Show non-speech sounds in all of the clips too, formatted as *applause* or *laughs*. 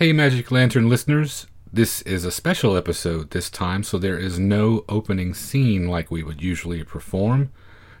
Hey, Magic Lantern listeners. This is a special episode this time, so there is no opening scene like we would usually perform.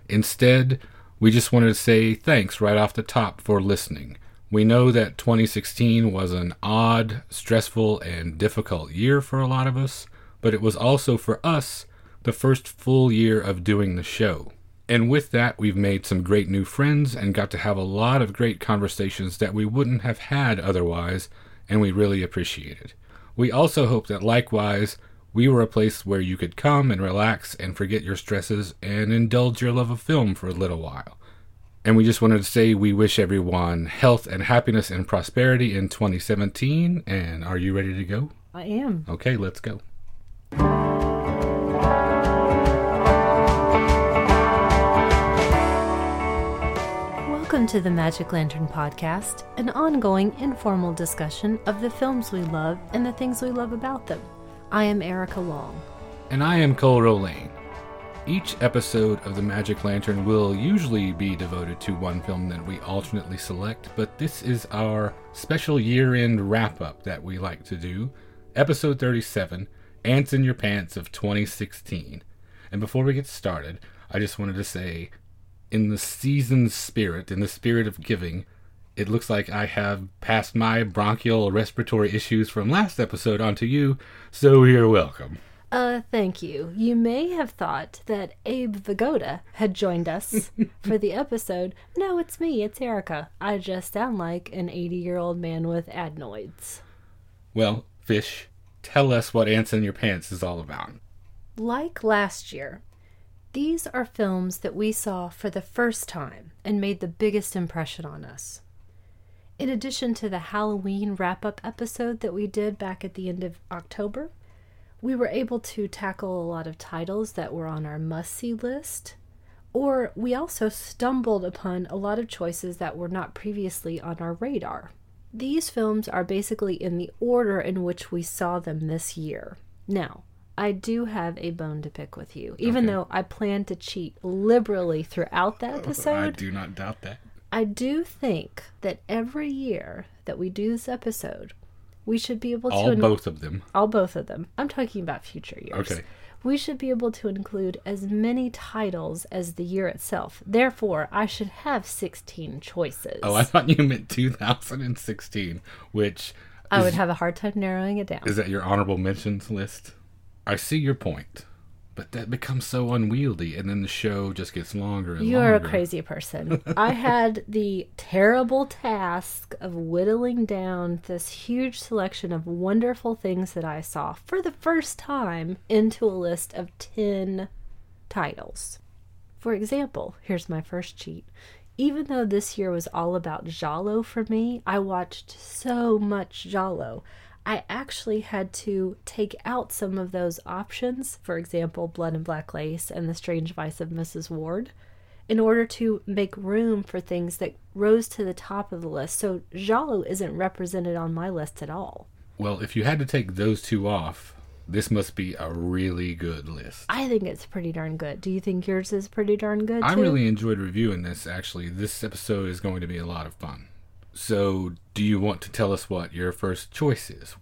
Instead, we just wanted to say thanks right off the top for listening. We know that 2016 was an odd, stressful, and difficult year for a lot of us, but it was also for us the first full year of doing the show. And with that, we've made some great new friends and got to have a lot of great conversations that we wouldn't have had otherwise, and we really appreciate it. We also hope that likewise, we were a place where you could come and relax and forget your stresses and indulge your love of film for a little while. And we just wanted to say we wish everyone health and happiness and prosperity in 2017. And are you ready to go? I am. Okay, let's go. Welcome to the Magic Lantern Podcast, an ongoing informal discussion of the films we love and the things we love about them. I am Erica Long. And I am Cole Rolane. Each episode of the Magic Lantern will usually be devoted to one film that we alternately select, but this is our special year end wrap up that we like to do. Episode 37 Ants in Your Pants of 2016. And before we get started, I just wanted to say in the season's spirit, in the spirit of giving, it looks like I have passed my bronchial respiratory issues from last episode onto you, so you're welcome. Uh, thank you. You may have thought that Abe Vigoda had joined us *laughs* for the episode. No, it's me, it's Erica. I just sound like an 80 year old man with adenoids. Well, Fish, tell us what Ants in Your Pants is all about. Like last year, these are films that we saw for the first time and made the biggest impression on us. In addition to the Halloween wrap up episode that we did back at the end of October, we were able to tackle a lot of titles that were on our must see list, or we also stumbled upon a lot of choices that were not previously on our radar. These films are basically in the order in which we saw them this year. Now, I do have a bone to pick with you, even Okay. though I plan to cheat liberally throughout that oh, episode. I do not doubt that. I do think that every year that we do this episode, we should be able to All in- both of them. all both of them. I'm talking about future years. Okay. We should be able to include as many titles as the year itself. Therefore, I should have 16 choices. Oh, I thought you meant 2016, which I is, would have a hard time narrowing it down. is that your honorable mentions list? I see your point, but that becomes so unwieldy, and then the show just gets longer and longer. You are a crazy person. I had the terrible task of whittling down this huge selection of wonderful things that I saw for the first time into a list of 10 titles. For example, here's my first cheat. Even though this year was all about giallo for me, I watched so much giallo. I actually had to take out some of those options, for example, Blood and Black Lace and The Strange Vice of Mrs. Wardh, in order to make room for things that rose to the top of the list. So giallo isn't represented on my list at all. Well, if you had to take those two off, this must be a really good list. I think it's pretty darn good. Do you think yours is pretty darn good? I really enjoyed reviewing this, actually. This episode is going to be a lot of fun. So, do you want to tell us what your first choice is?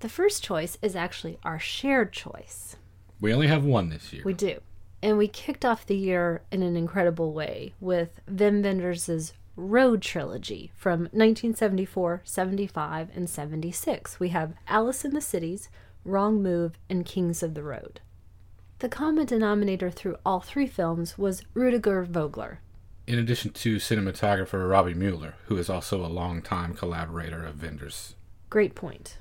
The first choice is actually our shared choice. We only have one this year. We do. And we kicked off the year in an incredible way with Wim Wenders' Road trilogy from 1974, 75, and 76. We have Alice in the Cities, Wrong Move, and Kings of the Road. The common denominator through all three films was Rudiger Vogler. In addition to cinematographer Robby Müller, who is also a longtime collaborator of Wenders. Great point.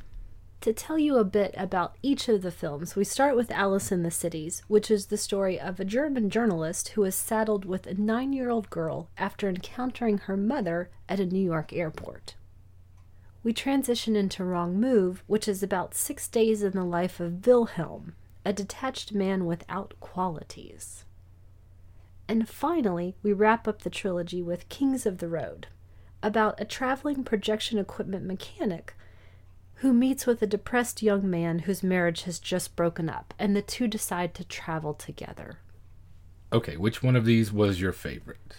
To tell you a bit about each of the films, we start with Alice in the Cities, which is the story of a German journalist who is saddled with a nine year old girl after encountering her mother at a New York airport. We transition into Wrong Move, which is about six days in the life of Wilhelm, a detached man without qualities. And finally, we wrap up the trilogy with Kings of the Road, about a traveling projection equipment mechanic who meets with a depressed young man whose marriage has just broken up, and the two decide to travel together. Okay, which one of these was your favorite?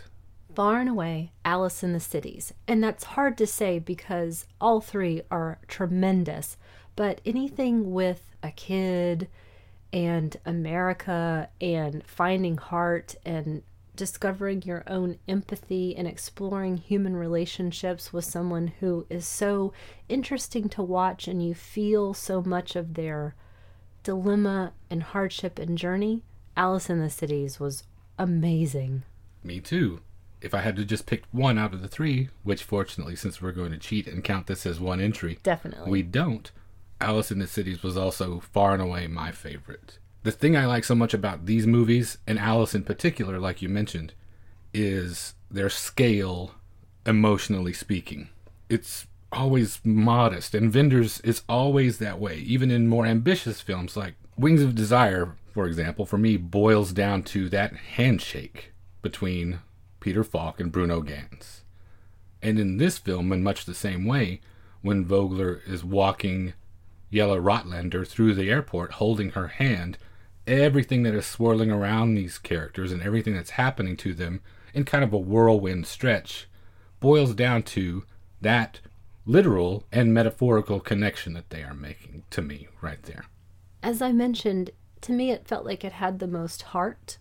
far and away Alice in the Cities. And that's hard to say because all three are tremendous. But anything with a kid and America and finding heart and discovering your own empathy and exploring human relationships with someone who is so interesting to watch and you feel so much of their dilemma and hardship and journey, Alice in the Cities was amazing. Me too. If I had to just pick one out of the three, which fortunately, since we're going to cheat and count this as one entry, Definitely. we don't, Alice in the Cities was also far and away my favorite. The thing I like so much about these movies, and Alice in particular, like you mentioned, is their scale, emotionally speaking. It's always modest, and Wenders is always that way, even in more ambitious films like Wings of Desire, for example, for me, boils down to that handshake between Peter Falk and Bruno Ganz. And in this film, in much the same way, when Vogler is walking Yella Rottländer through the airport holding her hand, everything that is swirling around these characters and everything that's happening to them in kind of a whirlwind stretch boils down to that literal and metaphorical connection that they are making to me right there. As I mentioned, to me it felt like it had the most heart.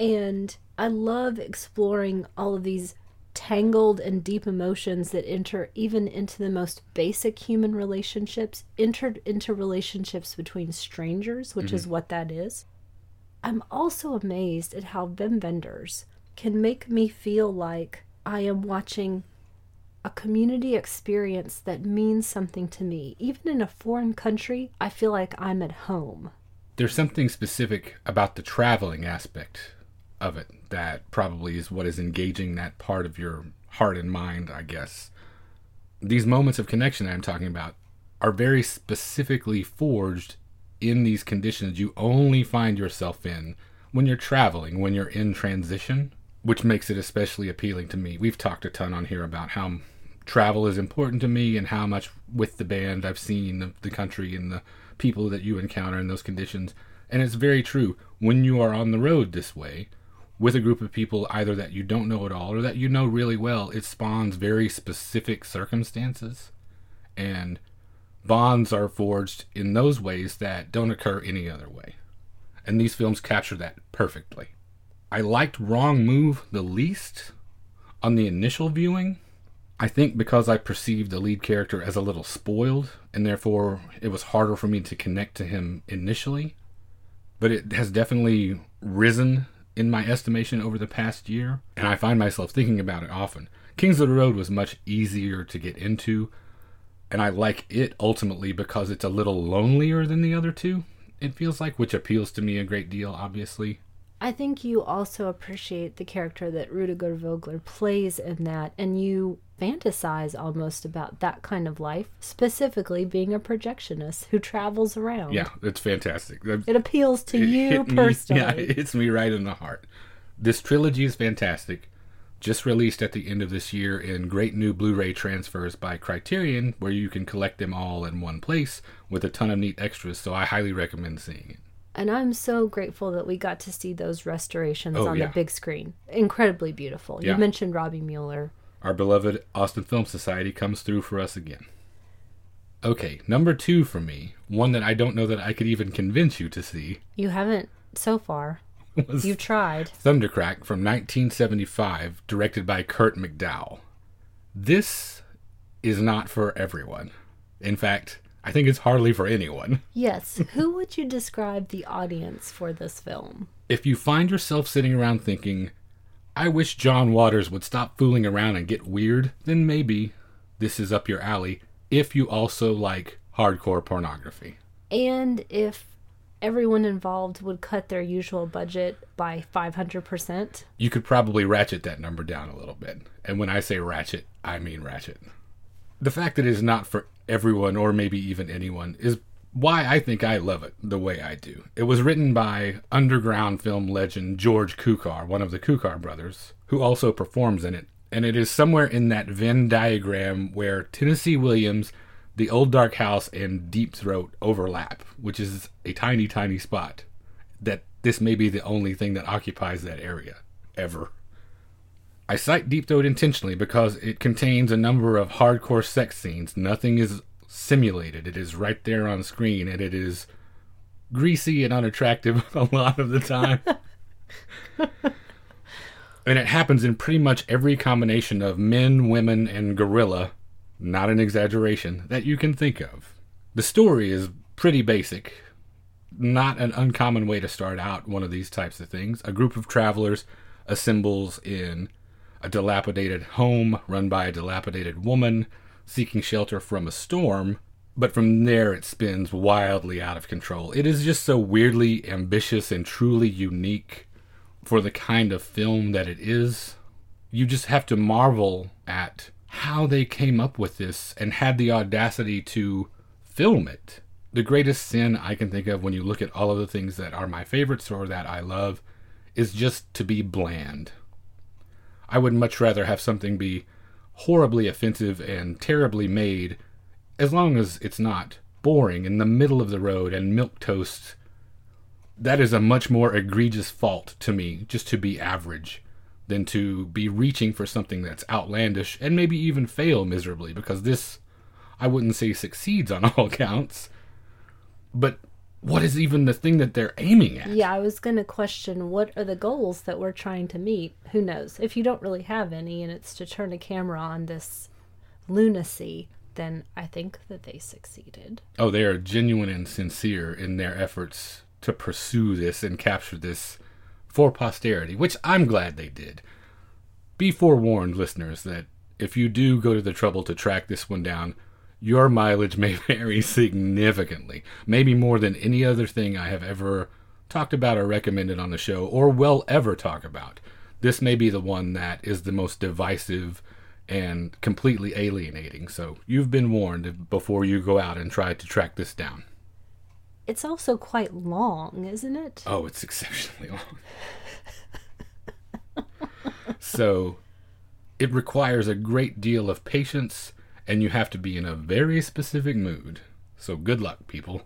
And I love exploring all of these tangled and deep emotions that enter even into the most basic human relationships, entered into relationships between strangers, which is mm-hmm. what that is. I'm also amazed at how Wim Wenders can make me feel like I am watching a community experience that means something to me. Even in a foreign country, I feel like I'm at home. There's something specific about the traveling aspect of it that probably is what is engaging that part of your heart and mind, I guess. These moments of connection I'm talking about are very specifically forged in these conditions you only find yourself in when you're traveling, when you're in transition, which makes it especially appealing to me. We've talked a ton on here about how travel is important to me and how much with the band I've seen the, the country and the people that you encounter in those conditions. And it's very true. When you are on the road this way, with a group of people either that you don't know at all or that you know really well, it spawns very specific circumstances. And bonds are forged in those ways that don't occur any other way. And these films capture that perfectly. I liked Wrong Move the least on the initial viewing. I think because I perceived the lead character as a little spoiled, and therefore it was harder for me to connect to him initially. But it has definitely risen in my estimation over the past year, and I find myself thinking about it often. Kings of the Road was much easier to get into, and I like it ultimately because it's a little lonelier than the other two, it feels like, which appeals to me a great deal, obviously. I think you also appreciate the character that Rudiger Vogler plays in that, and you fantasize almost about that kind of life, specifically being a projectionist who travels around. Yeah, it's fantastic. It appeals to It you hit me- *laughs* personally. yeah, it hits me right in the heart. This trilogy is fantastic. Just released at the end of this year in great new Blu ray transfers by Criterion, where you can collect them all in one place with a ton of neat extras, so I highly recommend seeing it. And I'm so grateful that we got to see those restorations Oh, on yeah. the big screen. Incredibly beautiful. Yeah. You mentioned Robby Müller. Our beloved Austin Film Society comes through for us again. Okay, number two for me, one that I don't know that I could even convince you to see, You haven't so far. *laughs* You've tried. Thundercrack from 1975, directed by Curt McDowell. This is not for everyone. In fact, I think it's hardly for anyone. Yes. Who would you describe the audience for this film? If you find yourself sitting around thinking, I wish John Waters would stop fooling around and get weird, then maybe this is up your alley if you also like hardcore pornography. And if everyone involved would cut their usual budget by 500%, You could probably ratchet that number down a little bit. And when I say ratchet, I mean ratchet. The fact that it is not for everyone or maybe even anyone is why I think I love it the way I do. It was written by underground film legend George Kuchar, one of the Kuchar brothers, who also performs in it. And it is somewhere in that Venn diagram where Tennessee Williams, The Old Dark House, and Deep Throat overlap, which is a tiny, tiny spot. That this may be the only thing that occupies that area ever. I cite Deep Throat intentionally because it contains a number of hardcore sex scenes. Nothing is simulated. It is right there on screen, and it is greasy and unattractive *laughs* a lot of the time. and it happens in pretty much every combination of men, women, and gorilla, not an exaggeration, that you can think of. The story is pretty basic. Not an uncommon way to start out one of these types of things. A group of travelers assembles in a dilapidated home run by a dilapidated woman seeking shelter from a storm, but from there it spins wildly out of control. It is just so weirdly ambitious and truly unique for the kind of film that it is. You just have to marvel at how they came up with this and had the audacity to film it. The greatest sin I can think of when you look at all of the things that are my favorites or that I love is just to be bland. I would much rather have something be horribly offensive and terribly made, as long as it's not boring in the middle of the road and milk toast. That is a much more egregious fault to me, just to be average, than to be reaching for something that's outlandish and maybe even fail miserably, because this, I wouldn't say succeeds on *laughs* all counts, but what is even the thing that they're aiming at? Yeah, I was going to question what are the goals that we're trying to meet. Who knows? If you don't really have any and it's to turn a camera on this lunacy, then I think that they succeeded. Oh, they are genuine and sincere in their efforts to pursue this and capture this for posterity, which I'm glad they did. Be forewarned, listeners, that if you do go to the trouble to track this one down, your mileage may *laughs* vary significantly, maybe more than any other thing I have ever talked about or recommended on the show, or will ever talk about. This may be the one that is the most divisive and completely alienating, so you've been warned before you go out and try to track this down. It's also quite long, isn't it? Oh, it's exceptionally long. *laughs* so, it requires a great deal of patience and you have to be in a very specific mood. So good luck, people.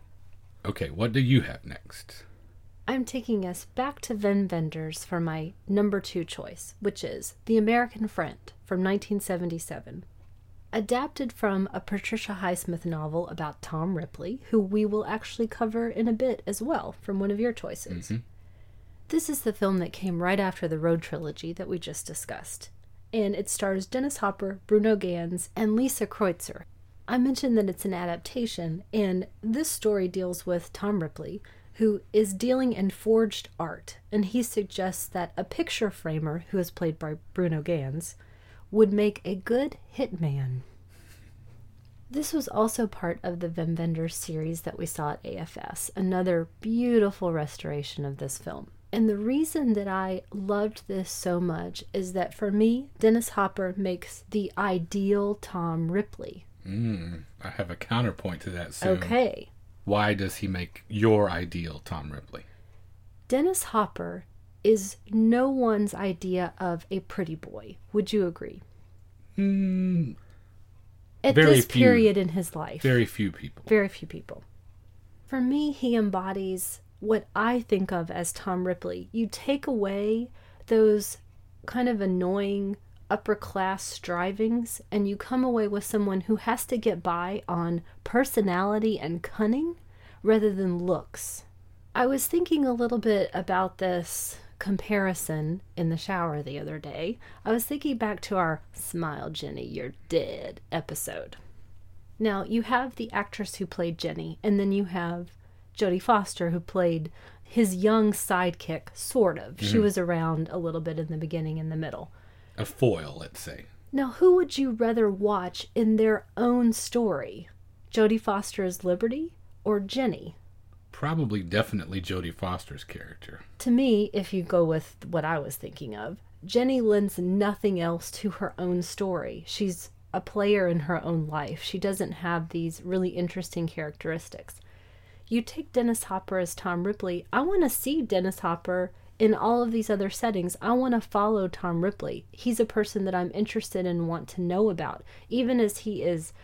Okay, what do you have next? I'm taking us back to Wim Wenders for my number two choice, which is The American Friend from 1977. Adapted from a Patricia Highsmith novel about Tom Ripley, who we will actually cover in a bit as well from one of your choices. Mm-hmm. This is the film that came right after the Road trilogy that we just discussed and it stars Dennis Hopper, Bruno Ganz, and Lisa Kreuzer. I mentioned that it's an adaptation, and this story deals with Tom Ripley, who is dealing in forged art, and he suggests that a picture framer, who is played by Bruno Ganz, would make a good hitman. This was also part of the Wim Wenders series that we saw at AFS, another beautiful restoration of this film. And the reason that I loved this so much is that for me, Dennis Hopper makes the ideal Tom Ripley. Mm, I have a counterpoint to that soon. Okay. Why does he make your ideal Tom Ripley? Dennis Hopper is no one's idea of a pretty boy. Would you agree? Mm, At this few, period in his life. Very few people. Very few people. For me, he embodies what I think of as Tom Ripley. You take away those kind of annoying upper class strivings and you come away with someone who has to get by on personality and cunning rather than looks. I was thinking a little bit about this comparison in the shower the other day. I was thinking back to our Smile Jenny, You're Dead episode. Now, you have the actress who played Jenny, and then you have Jodie Foster, who played his young sidekick, sort of. Mm-hmm. She was around a little bit in the beginning and the middle. A foil, let's say. Now, who would you rather watch in their own story? Jodie Foster's Liberty or Jenny? Probably, definitely Jodie Foster's character. To me, if you go with what I was thinking of, Jenny lends nothing else to her own story. She's a player in her own life. She doesn't have these really interesting characteristics you take Dennis Hopper as Tom Ripley, I want to see Dennis Hopper in all of these other settings. I want to follow Tom Ripley. He's a person that I'm interested in and want to know about, even as he is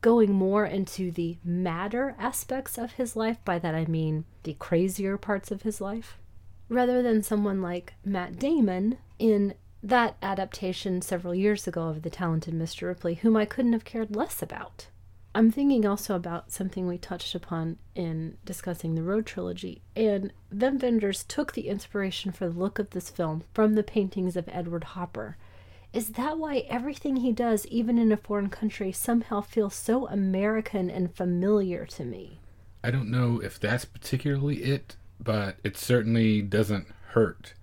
going more into the madder aspects of his life. By that I mean the crazier parts of his life. Rather than someone like Matt Damon in that adaptation several years ago of The Talented Mr. Ripley, whom I couldn't have cared less about. I'm thinking also about something we touched upon in discussing the Road trilogy, and Wim Wenders took the inspiration for the look of this film from the paintings of Edward Hopper. Is that why everything he does, even in a foreign country, somehow feels so American and familiar to me? I don't know if that's particularly it, but it certainly doesn't hurt.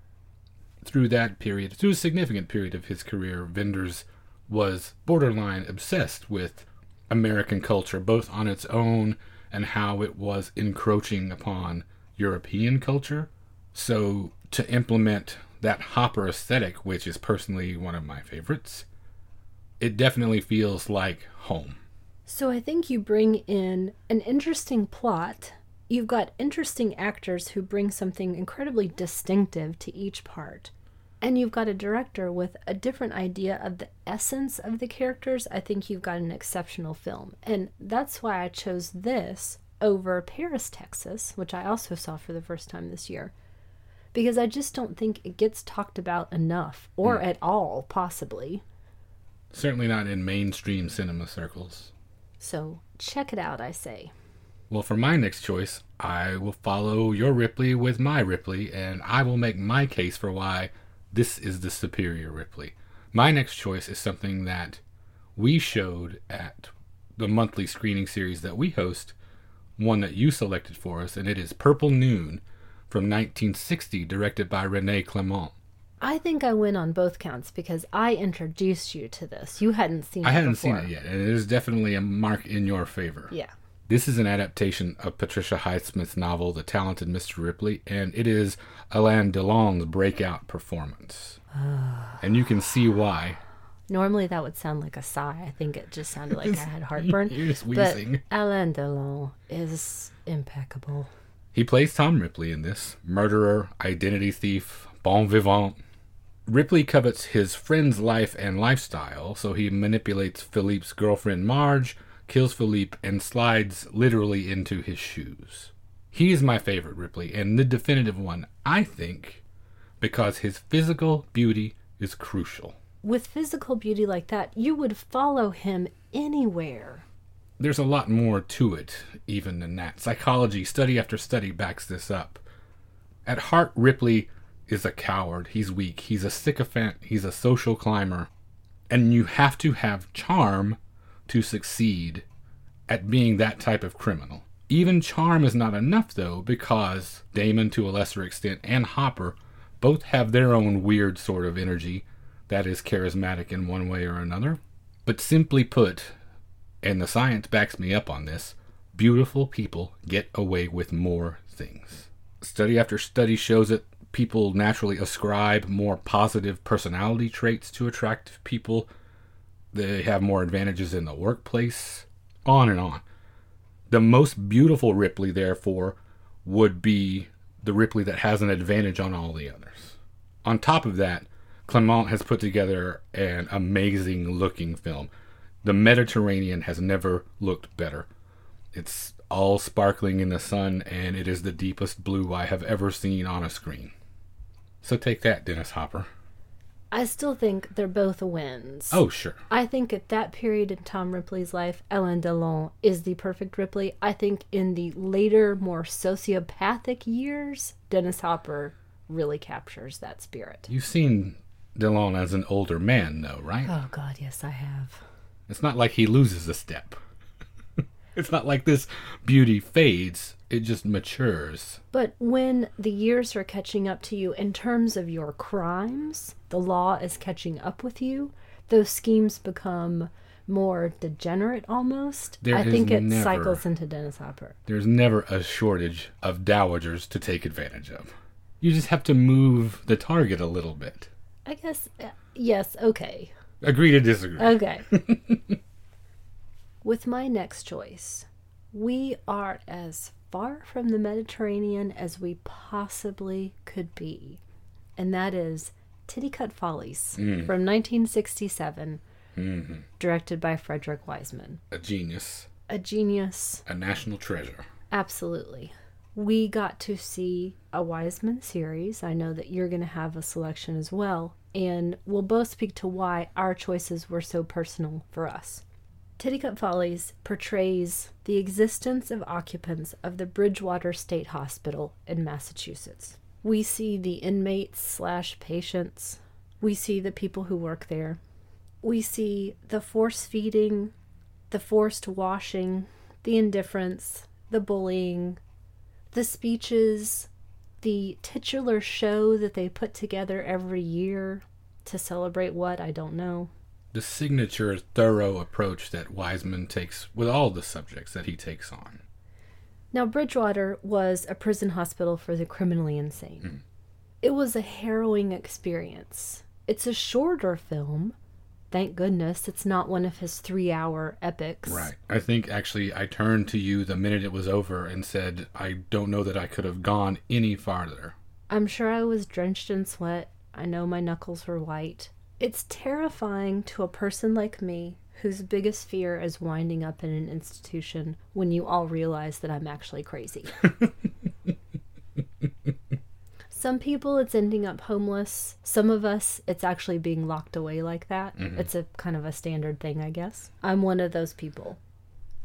Through that period, through a significant period of his career, Wenders was borderline obsessed with American culture, both on its own and how it was encroaching upon European culture. So, to implement that Hopper aesthetic, which is personally one of my favorites, it definitely feels like home. So I think you bring in an interesting plot. You've got interesting actors who bring something incredibly distinctive to each part. And you've got a director with a different idea of the essence of the characters. I think you've got an exceptional film. And that's why I chose this over Paris, Texas, which I also saw for the first time this year. Because I just don't think it gets talked about enough, or Mm. at all, possibly. Certainly not in mainstream cinema circles. So check it out, I say. Well, for my next choice, I will follow your Ripley with my Ripley, and I will make my case for why this is the superior Ripley. My next choice is something that we showed at the monthly screening series that we host, one that you selected for us, and it is Purple Noon from 1960, directed by Rene Clement. I think I win on both counts because I introduced you to this. You hadn't seen it I hadn't before. seen it yet, and it is definitely a mark in your favor. Yeah. This is an adaptation of Patricia Highsmith's novel, The Talented Mr. Ripley, and it is Alain Delon's breakout performance. Ah. and you can see why. Normally that would sound like a sigh. I think it just sounded like I had heartburn. *laughs* You're just but. Alain Delon is impeccable. He plays Tom Ripley in this murderer, identity thief, bon vivant. Ripley covets his friend's life and lifestyle, so he manipulates Philippe's girlfriend Marge, kills Philippe, and slides literally into his shoes. He is my favorite Ripley, and the definitive one, I think, because his physical beauty is crucial. With physical beauty like that, you would follow him anywhere. There's a lot more to it, even than that. Psychology, study after study, backs this up. At heart, Ripley is a coward. He's weak. He's a sycophant. He's a social climber. And you have to have charm to succeed at being that type of criminal. Even charm is not enough, though, because Damon, to a lesser extent, and Hopper both have their own weird sort of energy that is charismatic in one way or another. But simply put, and the science backs me up on this, beautiful people get away with more things. Study after study shows that people naturally ascribe more positive personality traits to attractive people. They have more advantages in the workplace, on and on. The most beautiful Ripley, therefore, would be the Ripley that has an advantage on all the others. On top of that, Clement has put together an amazing looking film. The Mediterranean has never looked better. It's all sparkling in the sun, and it is the deepest blue I have ever seen on a screen. So take that, Dennis Hopper. I still think they're both wins. Oh, sure. I think at that period in Tom Ripley's life, Alain Delon is the perfect Ripley. I think in the later, more sociopathic years, Dennis Hopper really captures that spirit. You've seen Delon as an older man, though, right? Oh, God, yes, I have. It's not like he loses a step. *laughs* it's not like this beauty fades, it just matures. But when the years are catching up to you in terms of your crimes, the law is catching up with you, those schemes become more degenerate almost. There I think it never- cycles into Dennis Hopper. There's never a shortage of dowagers to take advantage of. You just have to move the target a little bit. I guess, uh, yes, okay. Agree to disagree. Okay. *laughs* With my next choice, we are as far from the Mediterranean as we possibly could be. And that is Titicut Follies mm. from 1967, mm-hmm. directed by Frederick Wiseman. a genius, A genius, a national treasure. absolutely. We got to see a Wiseman series. I know that you're going to have a selection as well. and we'll both speak to why our choices were so personal for us. Titicut Follies portrays the existence of occupants of the Bridgewater State Hospital in Massachusetts. We see the inmates slash patients. We see the people who work there. We see the force feeding, the forced washing, the indifference, the bullying, the speeches, the titular show that they put together every year to celebrate what I don't know. The signature thorough approach that Wiseman takes with all the subjects that he takes on. Now, Bridgewater was a prison hospital for the criminally insane. Mm-hmm. It was a harrowing experience. It's a shorter film. Thank goodness it's not one of his three hour epics. Right. I think actually I turned to you the minute it was over and said, I don't know that I could have gone any farther. I'm sure I was drenched in sweat. I know my knuckles were white. It's terrifying to a person like me whose biggest fear is winding up in an institution when you all realize that I'm actually crazy. *laughs* Some people, it's ending up homeless. Some of us, it's actually being locked away like that. Mm-hmm. It's a kind of a standard thing, I guess. I'm one of those people.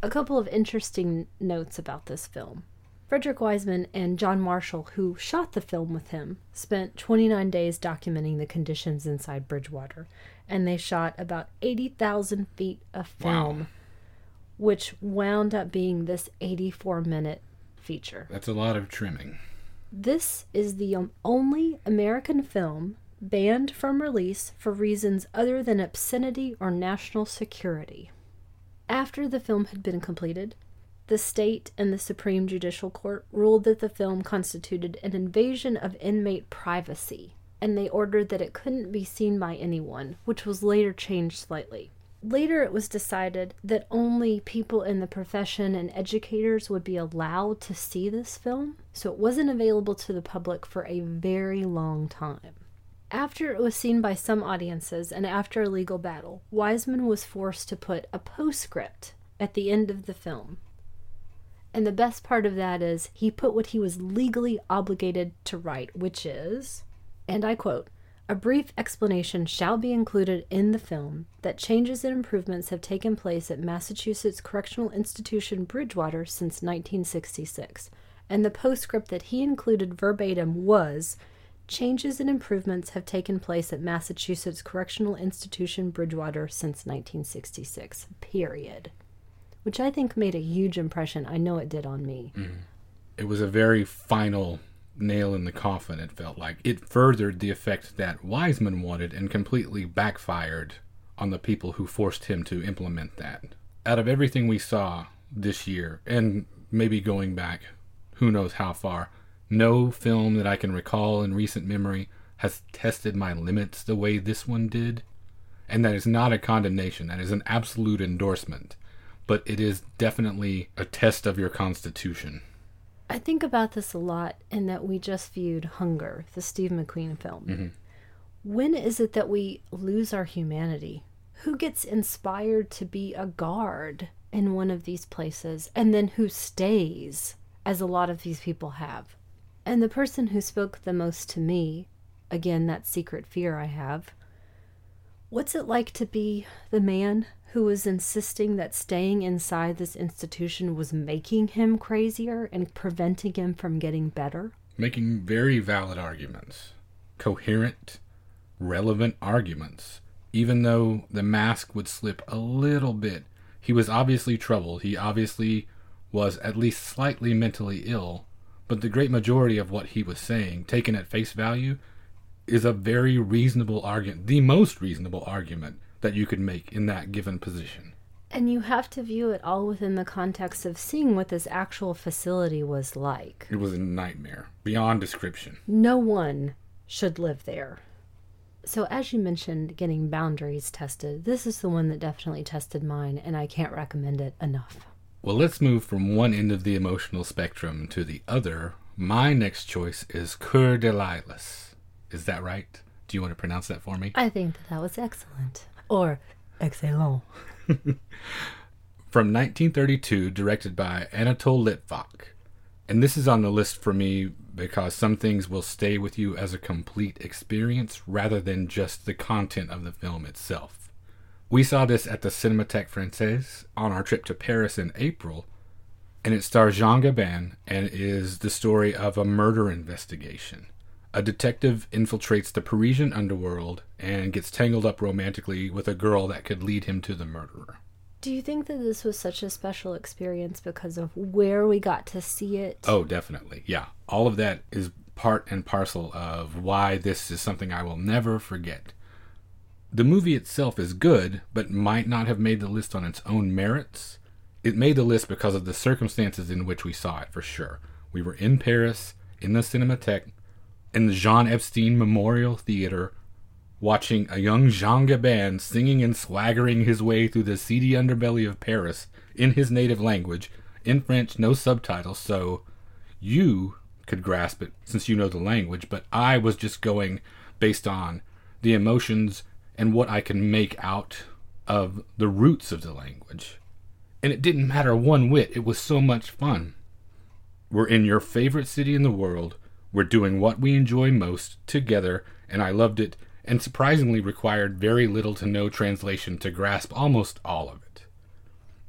A couple of interesting notes about this film. Frederick Wiseman and John Marshall, who shot the film with him, spent 29 days documenting the conditions inside Bridgewater, and they shot about 80,000 feet of film, Wow. which wound up being this 84 minute feature. That's a lot of trimming. This is the um, only American film banned from release for reasons other than obscenity or national security. After the film had been completed, the state and the Supreme Judicial Court ruled that the film constituted an invasion of inmate privacy, and they ordered that it couldn't be seen by anyone, which was later changed slightly. Later, it was decided that only people in the profession and educators would be allowed to see this film, so it wasn't available to the public for a very long time. After it was seen by some audiences and after a legal battle, Wiseman was forced to put a postscript at the end of the film. And the best part of that is he put what he was legally obligated to write, which is, and I quote, a brief explanation shall be included in the film that changes and improvements have taken place at Massachusetts Correctional Institution Bridgewater since 1966. And the postscript that he included verbatim was Changes and improvements have taken place at Massachusetts Correctional Institution Bridgewater since 1966. Period. Which I think made a huge impression. I know it did on me. Mm. It was a very final nail in the coffin, it felt like. It furthered the effect that Wiseman wanted and completely backfired on the people who forced him to implement that. Out of everything we saw this year, and maybe going back who knows how far, no film that I can recall in recent memory has tested my limits the way this one did. And that is not a condemnation, that is an absolute endorsement. But it is definitely a test of your constitution. I think about this a lot in that we just viewed Hunger, the Steve McQueen film. Mm-hmm. When is it that we lose our humanity? Who gets inspired to be a guard in one of these places and then who stays, as a lot of these people have? And the person who spoke the most to me, again, that secret fear I have, what's it like to be the man who was insisting that staying inside this institution was making him crazier and preventing him from getting better? making very valid arguments, coherent, relevant arguments. Even though the mask would slip a little bit, he was obviously troubled. He obviously was at least slightly mentally ill, but the great majority of what he was saying, taken at face value, is a very reasonable argument, the most reasonable argument that you could make in that given position. And you have to view it all within the context of seeing what this actual facility was like. It was a nightmare, beyond description. No one should live there. So, as you mentioned, getting boundaries tested, this is the one that definitely tested mine, and I can't recommend it enough. Well, let's move from one end of the emotional spectrum to the other. My next choice is Coeur de Lilas. Is that right? Do you want to pronounce that for me? I think that that was excellent. Or excellent. *laughs* From 1932, directed by Anatole Litvak. And this is on the list for me because some things will stay with you as a complete experience rather than just the content of the film itself. We saw this at the Cinémathèque Française on our trip to Paris in April, and it stars Jean Gabin and is the story of a murder investigation. A detective infiltrates the Parisian underworld and gets tangled up romantically with a girl that could lead him to the murderer. Do you think that this was such a special experience because of where we got to see it? Oh, definitely. Yeah. All of that is part and parcel of why this is something I will never forget. The movie itself is good, but might not have made the list on its own merits. It made the list because of the circumstances in which we saw it, for sure. We were in Paris, in the Cinematheque, in the Jean Epstein Memorial Theater, watching a young Jean Gabin singing and swaggering his way through the seedy underbelly of Paris in his native language, in French, no subtitles, so you could grasp it since you know the language, but I was just going based on the emotions and what I can make out of the roots of the language. And it didn't matter one whit, it was so much fun. We're in your favorite city in the world. We're doing what we enjoy most together, and I loved it and surprisingly required very little to no translation to grasp almost all of it.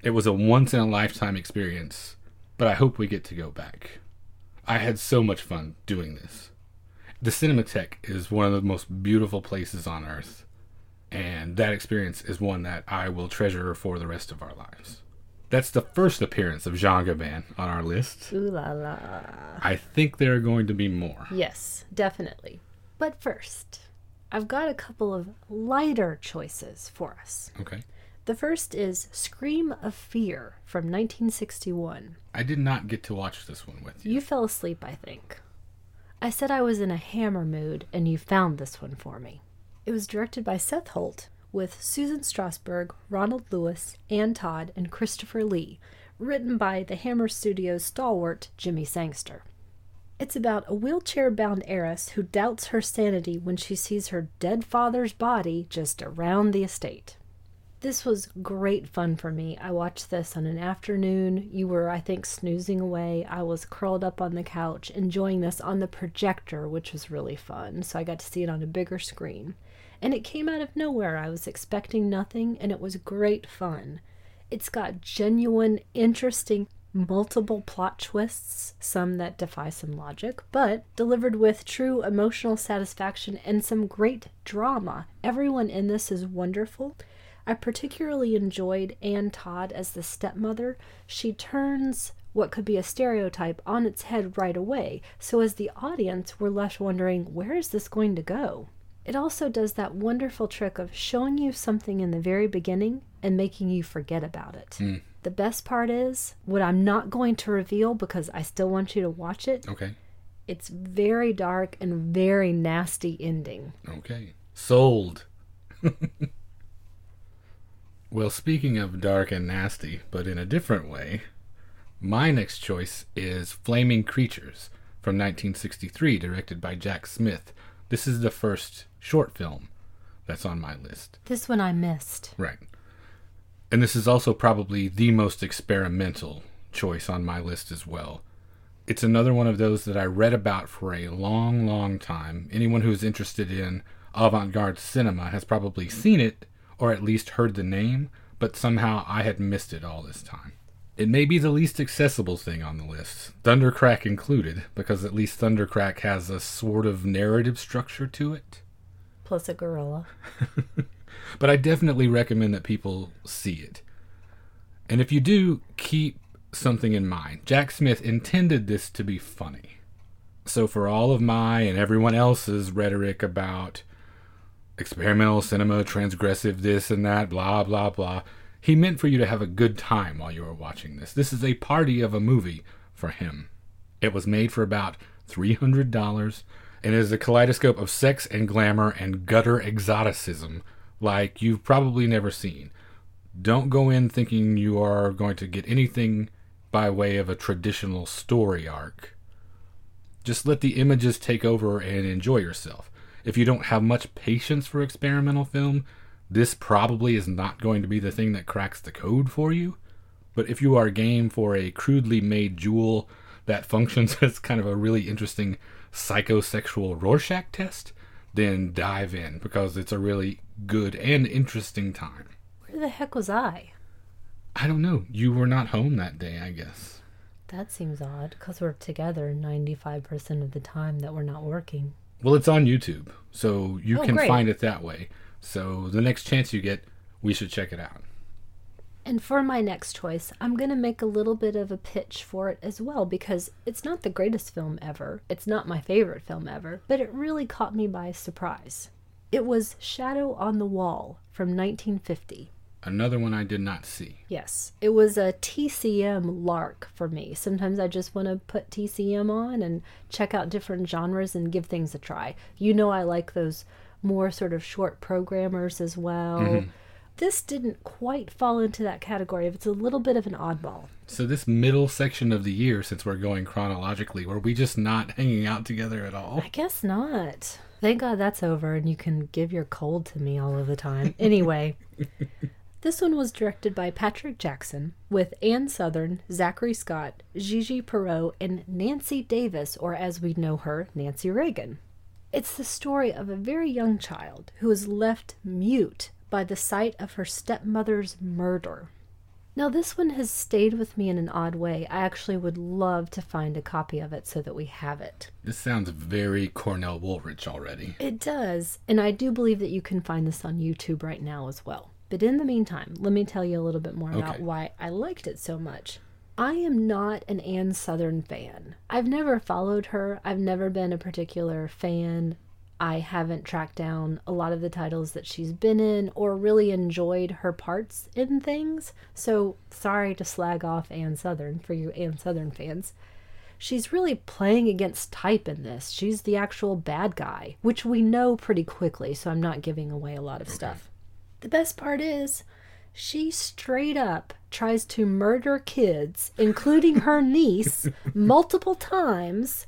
It was a once in a lifetime experience, but I hope we get to go back. I had so much fun doing this. The Cinematheque is one of the most beautiful places on earth, and that experience is one that I will treasure for the rest of our lives. That's the first appearance of Jean Gabin on our list. Ooh la la. I think there are going to be more. Yes, definitely. But first, I've got a couple of lighter choices for us. Okay. The first is Scream of Fear from 1961. I did not get to watch this one with you. You fell asleep, I think. I said I was in a hammer mood, and you found this one for me. It was directed by Seth Holt, with Susan Strasberg, Ronald Lewis, Ann Todd, and Christopher Lee, written by the Hammer Studios stalwart Jimmy Sangster. It's about a wheelchair bound heiress who doubts her sanity when she sees her dead father's body just around the estate. This was great fun for me. I watched this on an afternoon. You were, I think, snoozing away. I was curled up on the couch enjoying this on the projector, which was really fun. So I got to see it on a bigger screen. And it came out of nowhere. I was expecting nothing, and it was great fun. It's got genuine, interesting multiple plot twists, some that defy some logic, but delivered with true emotional satisfaction and some great drama. Everyone in this is wonderful. I particularly enjoyed Ann Todd as the stepmother. She turns what could be a stereotype on its head right away, so as the audience, we're left wondering where is this going to go? It also does that wonderful trick of showing you something in the very beginning and making you forget about it. Mm. The best part is what I'm not going to reveal because I still want you to watch it. Okay. It's very dark and very nasty ending. Okay. Sold. *laughs* well, speaking of dark and nasty, but in a different way, my next choice is Flaming Creatures from 1963, directed by Jack Smith. This is the first short film that's on my list. This one I missed. Right. And this is also probably the most experimental choice on my list as well. It's another one of those that I read about for a long, long time. Anyone who's interested in avant garde cinema has probably seen it or at least heard the name, but somehow I had missed it all this time. It may be the least accessible thing on the list, Thundercrack included, because at least Thundercrack has a sort of narrative structure to it. Plus a gorilla. *laughs* but I definitely recommend that people see it. And if you do, keep something in mind. Jack Smith intended this to be funny. So, for all of my and everyone else's rhetoric about experimental cinema, transgressive this and that, blah, blah, blah, he meant for you to have a good time while you were watching this. This is a party of a movie for him. It was made for about $300 and is a kaleidoscope of sex and glamour and gutter exoticism like you've probably never seen. Don't go in thinking you are going to get anything by way of a traditional story arc. Just let the images take over and enjoy yourself. If you don't have much patience for experimental film, this probably is not going to be the thing that cracks the code for you. But if you are game for a crudely made jewel that functions *laughs* as kind of a really interesting psychosexual Rorschach test, then dive in because it's a really good and interesting time. Where the heck was I? I don't know. You were not home that day, I guess. That seems odd because we're together 95% of the time that we're not working. Well, it's on YouTube, so you Oh, can great. find it that way. So the next chance you get, we should check it out. And for my next choice, I'm going to make a little bit of a pitch for it as well because it's not the greatest film ever. It's not my favorite film ever, but it really caught me by surprise. It was Shadow on the Wall from 1950. Another one I did not see. Yes, it was a TCM lark for me. Sometimes I just want to put TCM on and check out different genres and give things a try. You know, I like those more sort of short programmers as well. Mm-hmm. This didn't quite fall into that category. It's a little bit of an oddball. So this middle section of the year, since we're going chronologically, were we just not hanging out together at all? I guess not. Thank God that's over and you can give your cold to me all of the time. Anyway, *laughs* this one was directed by Patrick Jackson with Ann Sothern, Zachary Scott, Gigi Perreau, and Nancy Davis, or as we know her, Nancy Reagan. It's the story of a very young child who is left mute by the sight of her stepmother's murder. Now, this one has stayed with me in an odd way. I actually would love to find a copy of it so that we have it. This sounds very Cornell Woolrich already. It does, and I do believe that you can find this on YouTube right now as well. But in the meantime, let me tell you a little bit more about why I liked it so much. I am not an Ann Sothern fan. I've never followed her. I've never been a particular fan. I haven't tracked down a lot of the titles that she's been in or really enjoyed her parts in things. So, sorry to slag off Ann Sothern for you Ann Sothern fans she's really playing against type in this. She's the actual bad guy, which we know pretty quickly, so I'm not giving away a lot of stuff. The best part is, she straight up tries to murder kids, including her *laughs* niece, multiple times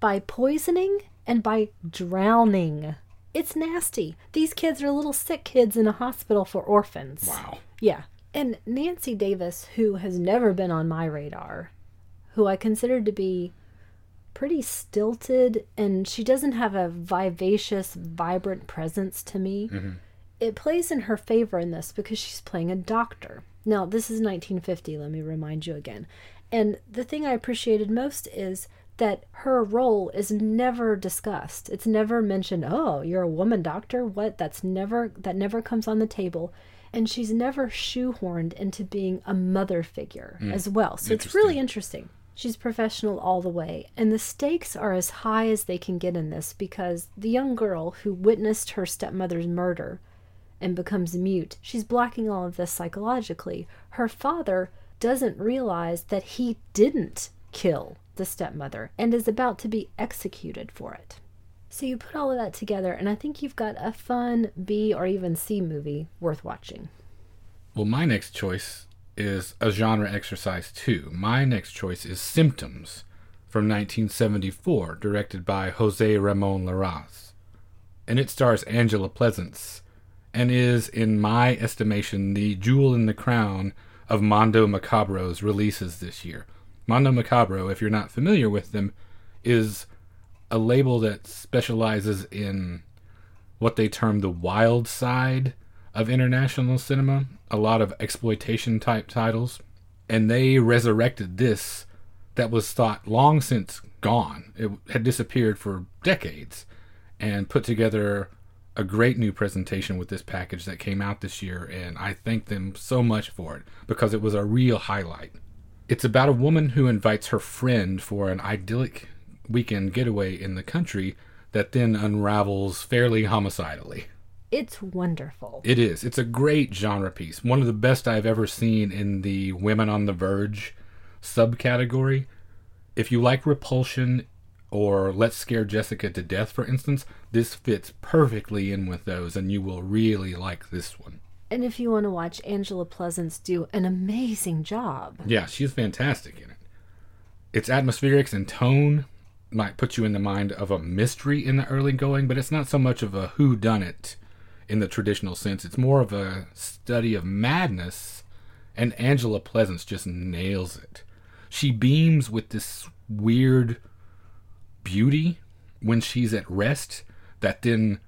by poisoning and by drowning. It's nasty. These kids are little sick kids in a hospital for orphans. Wow. Yeah. And Nancy Davis, who has never been on my radar, who I consider to be pretty stilted, and she doesn't have a vivacious, vibrant presence to me. Mm-hmm. It plays in her favor in this because she's playing a doctor. Now, this is 1950, let me remind you again. And the thing I appreciated most is that her role is never discussed. It's never mentioned, "Oh, you're a woman doctor?" What? That's never that never comes on the table. And she's never shoehorned into being a mother figure mm. as well. So it's really interesting. She's professional all the way. And the stakes are as high as they can get in this because the young girl who witnessed her stepmother's murder and becomes mute, she's blocking all of this psychologically. Her father doesn't realize that he didn't kill the stepmother and is about to be executed for it. So you put all of that together, and I think you've got a fun B or even C movie worth watching. Well, my next choice is a genre exercise too. My next choice is Symptoms from 1974, directed by Jose Ramon Larraz. And it stars Angela Pleasence and is, in my estimation, the jewel in the crown of Mondo Macabro's releases this year. Mondo Macabro, if you're not familiar with them, is a label that specializes in what they term the wild side of international cinema, a lot of exploitation type titles, and they resurrected this that was thought long since gone. It had disappeared for decades and put together a great new presentation with this package that came out this year and I thank them so much for it because it was a real highlight. It's about a woman who invites her friend for an idyllic weekend getaway in the country that then unravels fairly homicidally. It's wonderful. It is. It's a great genre piece. One of the best I've ever seen in the Women on the Verge subcategory. If you like Repulsion or Let's Scare Jessica to Death, for instance, this fits perfectly in with those, and you will really like this one. And if you want to watch Angela Pleasence do an amazing job, Yeah, she's fantastic in it. Its atmospherics and tone might put you in the mind of a mystery in the early going, but it's not so much of a who done it in the traditional sense. It's more of a study of madness, and Angela Pleasence just nails it. She beams with this weird beauty when she's at rest that then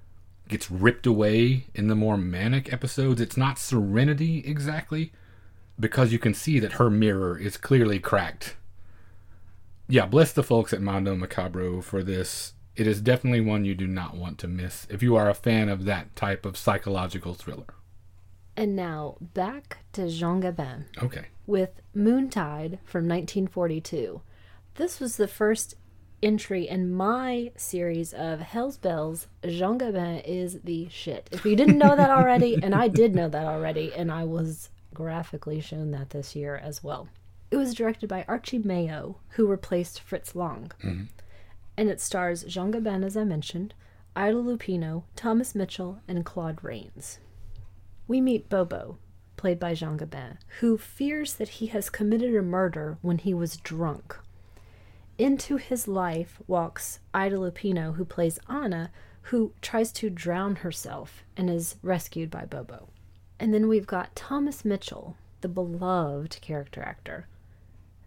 gets ripped away in the more manic episodes. It's not serenity exactly, because you can see that her mirror is clearly cracked. Yeah, bless the folks at Mondo Macabro for this. It is definitely one you do not want to miss if you are a fan of that type of psychological thriller. And now back to Jean Gabin. Okay. With Moontide from 1942. This was the first entry in my series of Hell's Bells. Jean Gabin is the shit. If you didn't know that already, *laughs* and I did know that already, and I was graphically shown that this year as well. It was directed by Archie Mayo, who replaced Fritz Lang. Mm-hmm. And it stars Jean Gabin, as I mentioned, Ida Lupino, Thomas Mitchell, and Claude Rains. We meet Bobo, played by Jean Gabin, who fears that he has committed a murder when he was drunk. Into his life walks Ida Lupino, who plays Anna, who tries to drown herself and is rescued by Bobo. And then we've got Thomas Mitchell, the beloved character actor,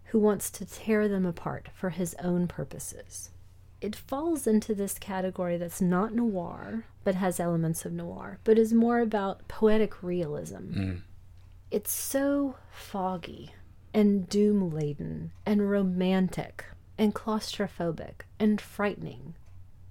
who wants to tear them apart for his own purposes. It falls into this category that's not noir, but has elements of noir, but is more about poetic realism. Mm. It's so foggy and doom laden and romantic and claustrophobic and frightening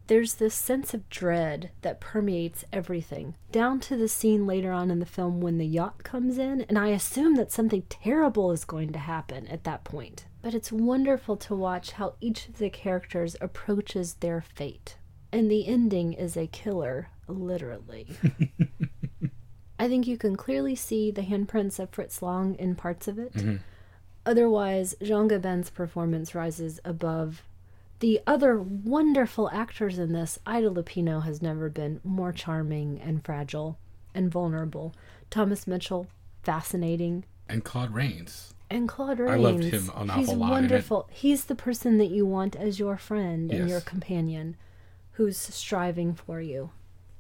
there's this sense of dread that permeates everything, down to the scene later on in the film when the yacht comes in, and I assume that something terrible is going to happen at that point. But it's wonderful to watch how each of the characters approaches their fate. And the ending is a killer, literally. *laughs* I think you can clearly see the handprints of Fritz Lang in parts of it. Mm-hmm. Otherwise, Jean Gabin's performance rises above the other wonderful actors in this, Ida Lupino has never been more charming and fragile and vulnerable. Thomas Mitchell, fascinating. And Claude Rains. And Claude Rains. I loved him an awful He's lot. wonderful. He's the person that you want as your friend yes. and your companion who's striving for you.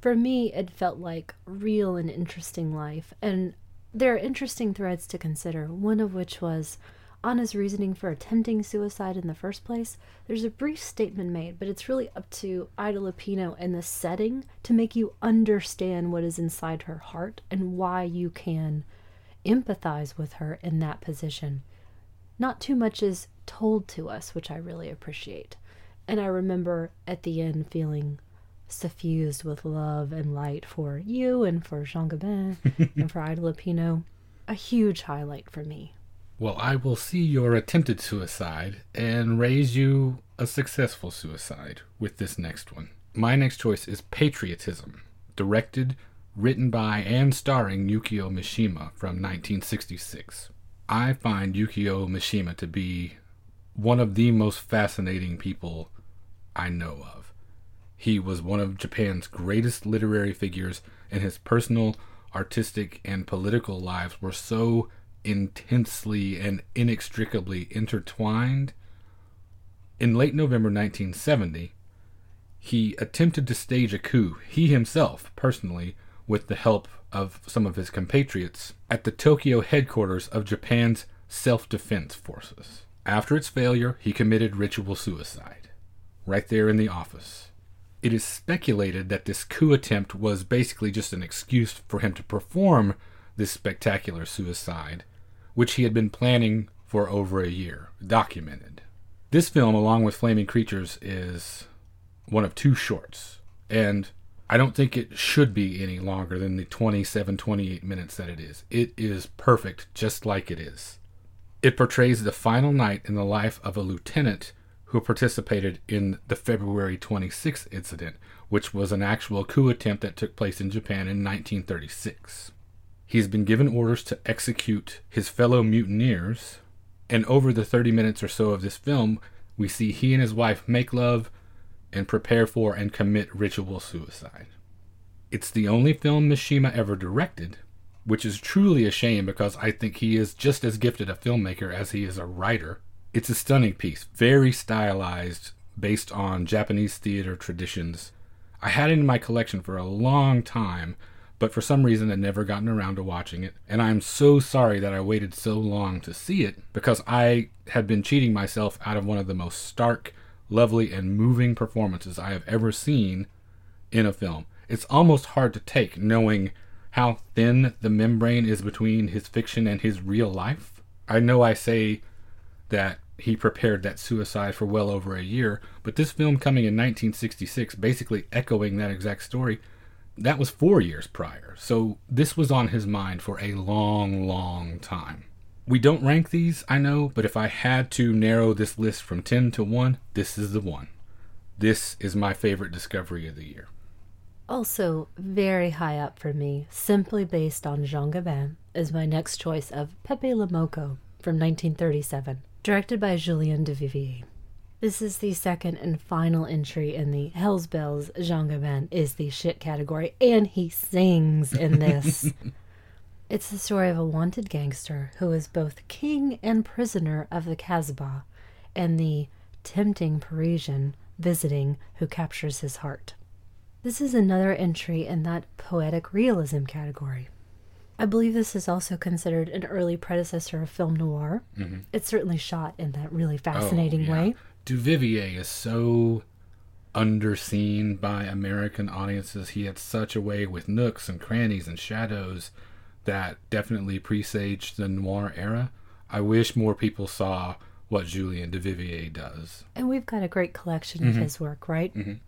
For me, it felt like real and interesting life. And there are interesting threads to consider, one of which was Anna's reasoning for attempting suicide in the first place, there's a brief statement made, but it's really up to Ida Lupino and the setting to make you understand what is inside her heart and why you can empathize with her in that position. Not too much is told to us, which I really appreciate. And I remember at the end feeling suffused with love and light for you and for Jean Gabin *laughs* and for Ida Lupino. A huge highlight for me. Well, I will see your attempted suicide and raise you a successful suicide with this next one. My next choice is Patriotism, directed, written by, and starring Yukio Mishima from 1966. I find Yukio Mishima to be one of the most fascinating people I know of. He was one of Japan's greatest literary figures, and his personal, artistic, and political lives were so intensely and inextricably intertwined. In late November 1970, he attempted to stage a coup, he himself, personally, with the help of some of his compatriots, at the Tokyo headquarters of Japan's self defense forces. After its failure, he committed ritual suicide, right there in the office. It is speculated that this coup attempt was basically just an excuse for him to perform this spectacular suicide which he had been planning for over a year, documented. This film, along with Flaming Creatures, is one of two shorts, and I don't think it should be any longer than the 27 28 minutes that it is. It is perfect just like it is. It portrays the final night in the life of a lieutenant who participated in the February 26th incident, which was an actual coup attempt that took place in Japan in 1936. He's been given orders to execute his fellow mutineers, and over the 30 minutes or so of this film, we see he and his wife make love and prepare for and commit ritual suicide. It's the only film Mishima ever directed, which is truly a shame because I think he is just as gifted a filmmaker as he is a writer. It's a stunning piece, very stylized, based on Japanese theater traditions. I had it in my collection for a long time, but for some reason I'd never gotten around to watching it. And I'm so sorry that I waited so long to see it because I had been cheating myself out of one of the most stark, lovely, and moving performances I have ever seen in a film. It's almost hard to take knowing how thin the membrane is between his fiction and his real life. I know I say that he prepared that suicide for well over a year, but this film coming in 1966, basically echoing that exact story, that was four years prior. So this was on his mind for a long, long time. We don't rank these, I know, but if I had to narrow this list from 10 to 1, this is the one. This is my favorite discovery of the year. Also, very high up for me, simply based on Jean Gabin, is my next choice of Pepe Le Moko from 1937, directed by Julien Duvivier. This is the second and final entry in the Hell's Bells. Jean Gabin is the shit category, and he sings in this. *laughs* it's the story of a wanted gangster who is both king and prisoner of the Casbah, and the tempting Parisian visiting who captures his heart. This is another entry in that poetic realism category. I believe this is also considered an early predecessor of film noir. Mhm. It's certainly shot in that really fascinating Oh, yeah. way. Duvivier is so underseen by American audiences. He had such a way with nooks and crannies and shadows that definitely presaged the noir era. I wish more people saw what Julien Duvivier does. And we've got a great collection of his work, right? Mhm.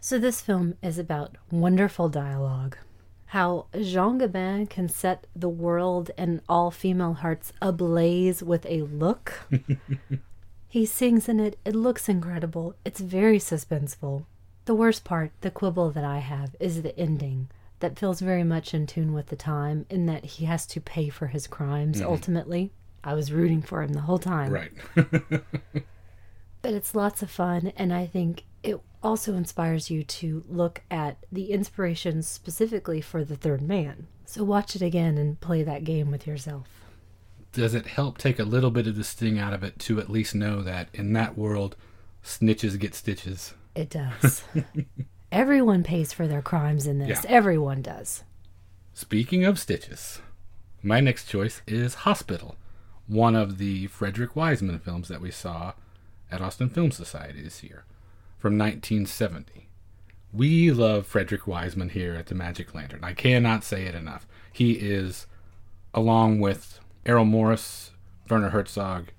So this film is about wonderful dialogue. How Jean Gabin can set the world and all female hearts ablaze with a look. *laughs* he sings in it. It looks incredible. It's very suspenseful. The worst part, the quibble that I have, is the ending that feels very much in tune with the time in that he has to pay for his crimes mm-hmm. ultimately. I was rooting for him the whole time. Right. *laughs* But it's lots of fun, and I think it also inspires you to look at the inspirations specifically for the third man. So watch it again and play that game with yourself. Does it help take a little bit of the sting out of it to at least know that in that world, snitches get stitches? It does. *laughs* Everyone pays for their crimes in this. Yeah. Everyone does. Speaking of stitches, my next choice is Hospital, one of the Frederick Wiseman films that we saw at Austin Film Society this year from 1970. We love Frederick Wiseman here at the Magic Lantern. I cannot say it enough. He is, along with Errol Morris, Werner Herzog,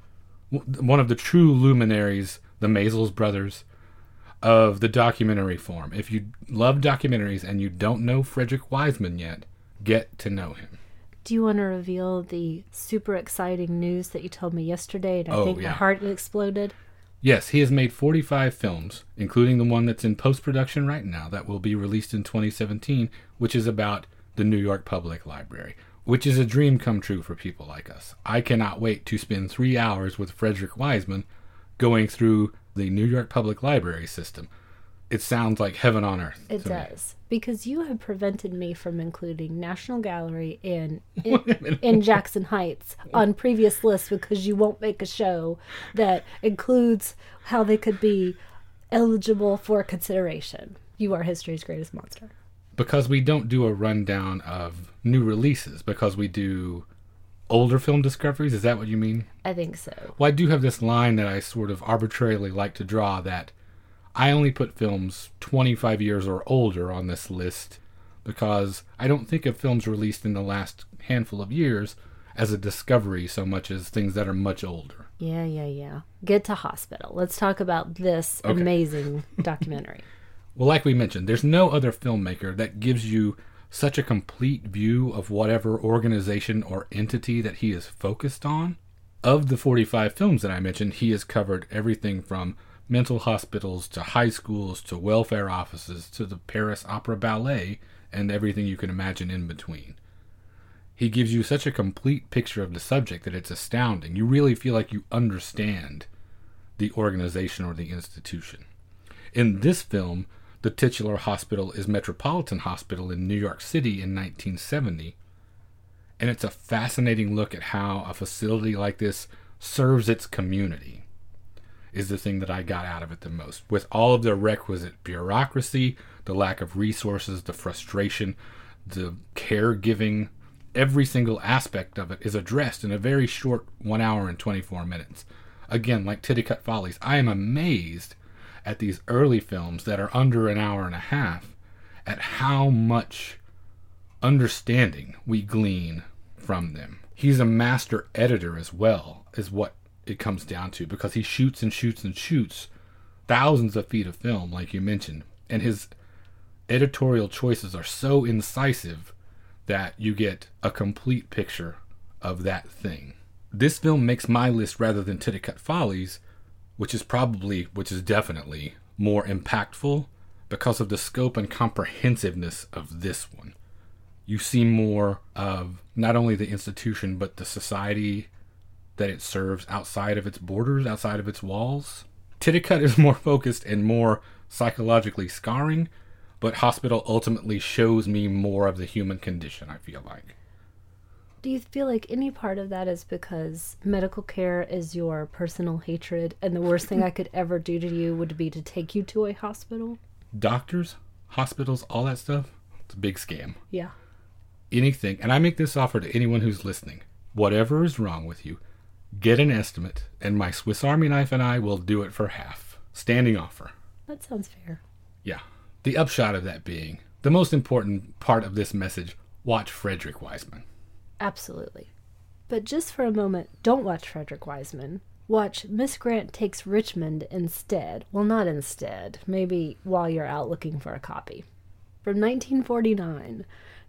one of the true luminaries, the Maysles brothers, of the documentary form. If you love documentaries and you don't know Frederick Wiseman yet, get to know him. Do you want to reveal the super exciting news that you told me yesterday? And I Oh, think yeah. my heart exploded. Yes, he has made 45 films, including the one that's in post production right now that will be released in 2017, which is about the New York Public Library, which is a dream come true for people like us. I cannot wait to spend three hours with Frederick Wiseman going through the New York Public Library system. It sounds like heaven on earth. It to me. does. Because you have prevented me from including National Gallery in, *laughs* in, in Jackson Heights on previous lists because you won't make a show that includes how they could be eligible for consideration. You are history's greatest monster. because we don't do a rundown of new releases because we do older film discoveries is that what you mean I think so. well i do have this line that i sort of arbitrarily like to draw that i only put films 25 years or older on this list because i don't think of films released in the last handful of years as a discovery so much as things that are much older Yeah, yeah, yeah. Get to hospital. Let's talk about this Okay. amazing *laughs* documentary. Well, like we mentioned, there's no other filmmaker that gives you such a complete view of whatever organization or entity that he is focused on. Of the 45 films that I mentioned, he has covered everything from mental hospitals to high schools to welfare offices to the Paris Opera Ballet and everything you can imagine in between. He gives you such a complete picture of the subject that it's astounding. You really feel like you understand the organization or the institution. In this film, the titular hospital is Metropolitan Hospital in New York City in 1970. And it's a fascinating look at how a facility like this serves its community, is the thing that I got out of it the most. With all of the requisite bureaucracy, the lack of resources, the frustration, the caregiving, every single aspect of it is addressed in a very short one hour and 24 minutes. Again, like Titicut Follies, I am amazed at these early films that are under an hour and a half at how much understanding we glean from them. He's a master editor as well, is what it comes down to, because he shoots and shoots and shoots thousands of feet of film, like you mentioned, and his editorial choices are so incisive that you get a complete picture of that thing. This film makes my list rather than Titicut Follies, which is probably, which is definitely more impactful because of the scope and comprehensiveness of this one. You see more of not only the institution, but the society that it serves outside of its borders, outside of its walls. Titicut is *laughs* more focused and more psychologically scarring, but Hospital ultimately shows me more of the human condition, I feel like. Do you feel like any part of that is because medical care is your personal hatred and the worst thing I could *laughs* ever do to you would be to take you to a hospital? Doctors, hospitals, all that stuff, it's a big scam. Yeah. Anything, and I make this offer to anyone who's listening whatever is wrong with you, get an estimate, and my Swiss Army knife and I will do it for half. Standing offer. That sounds fair. Yeah. The upshot of that being the most important part of this message watch Frederick Wiseman. Absolutely. But just for a moment, don't watch Frederick Wiseman. Watch Miss Grant Takes Richmond instead. Well, not instead. Maybe while you're out looking for a copy. From 1949,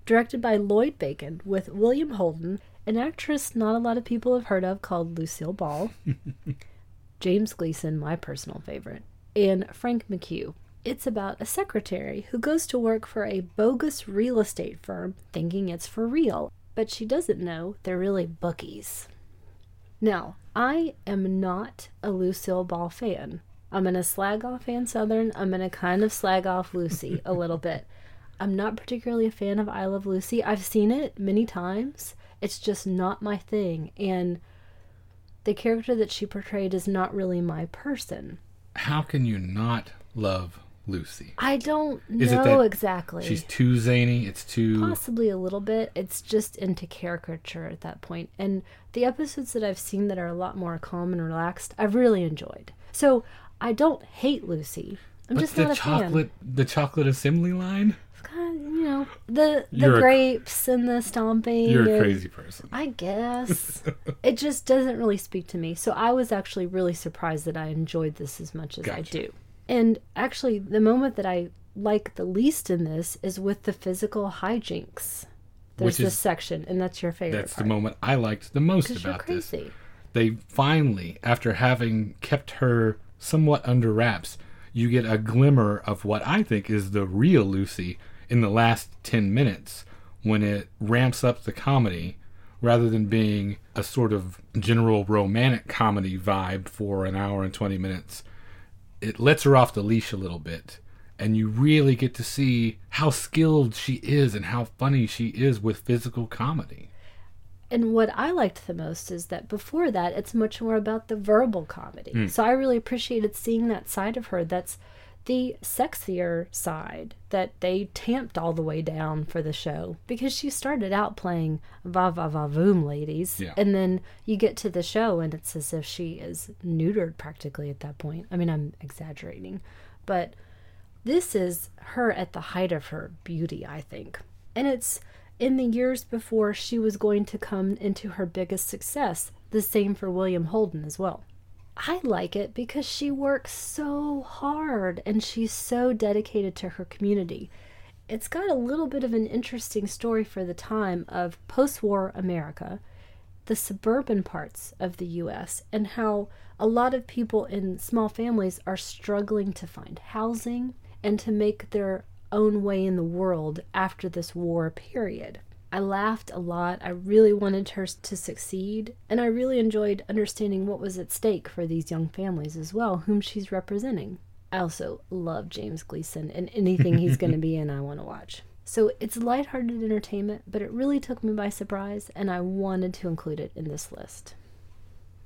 directed by Lloyd Bacon with William Holden, an actress not a lot of people have heard of called Lucille Ball, *laughs* James Gleason, my personal favorite, and Frank McHugh. It's about a secretary who goes to work for a bogus real estate firm thinking it's for real, but she doesn't know they're really bookies. Now, I am not a Lucille Ball fan. I'm going to slag off Ann Sothern. I'm going to kind of slag off Lucy a little *laughs* bit. I'm not particularly a fan of I Love Lucy. I've seen it many times. It's just not my thing. And the character that she portrayed is not really my person. How can you not love Lucy? I don't Is know exactly. She's too zany. It's too. Possibly a little bit. It's just into caricature at that point. And the episodes that I've seen that are a lot more calm and relaxed, I've really enjoyed. So I don't hate Lucy. I'm But just the not a chocolate, the chocolate assembly line. Fan. Kind of, you know, the the You're a- grapes and the stomping. You're a crazy person. I guess *laughs* it just doesn't really speak to me. So I was actually really surprised that I enjoyed this as much as I do. And actually, the moment that I like the least in this is with the physical hijinks. There's this is- section, and that's your favorite That's the moment I liked the most about this. They finally, after having kept her somewhat under wraps, you get a glimmer of what I think is the real Lucy in the last 10 minutes when it ramps up the comedy rather than being a sort of general romantic comedy vibe for an hour and 20 minutes. It lets her off the leash a little bit. And you really get to see how skilled she is and how funny she is with physical comedy. And what I liked the most is that before that, it's much more about the verbal comedy. Hmm. So I really appreciated seeing that side of her. That's the sexier side that they tamped all the way down for the show because she started out playing va va va voom ladies. Yeah. And then you get to the show and it's as if she is neutered practically at that point. I mean, I'm exaggerating, but this is her at the height of her beauty, I think. And it's in the years before she was going to come into her biggest success. The same for William Holden as well. I like it because she works so hard and she's so dedicated to her community. It's got a little bit of an interesting story for the time of post war America, the suburban parts of the US, and how a lot of people in small families are struggling to find housing and to make their own way in the world after this war period. I laughed a lot. I really wanted her to succeed, and I really enjoyed understanding what was at stake for these young families as well, whom she's representing. I also love James Gleason, and anything he's going to be *laughs* in, I want to watch. So it's lighthearted entertainment, but it really took me by surprise, and I wanted to include it in this list.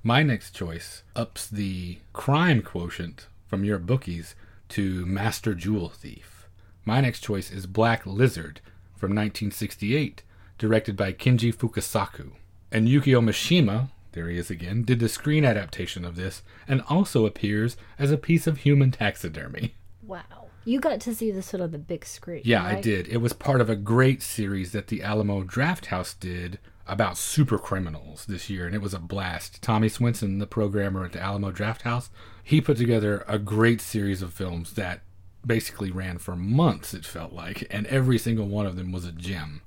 My next choice ups the crime quotient from your bookies to Master Jewel Thief. My next choice is Black Lizard from 1968, directed by Kinji Fukasaku. And Yukio Mishima, there he is again, did the screen adaptation of this and also appears as a piece of human taxidermy. Wow. You got to see this one on the big screen. Yeah, I did. It was part of a great series that the Alamo Drafthouse did about super criminals this year, and it was a blast. Tommy Swenson, the programmer at the Alamo Drafthouse, he put together a great series of films that basically ran for months, it felt like, and every single one of them was a gem.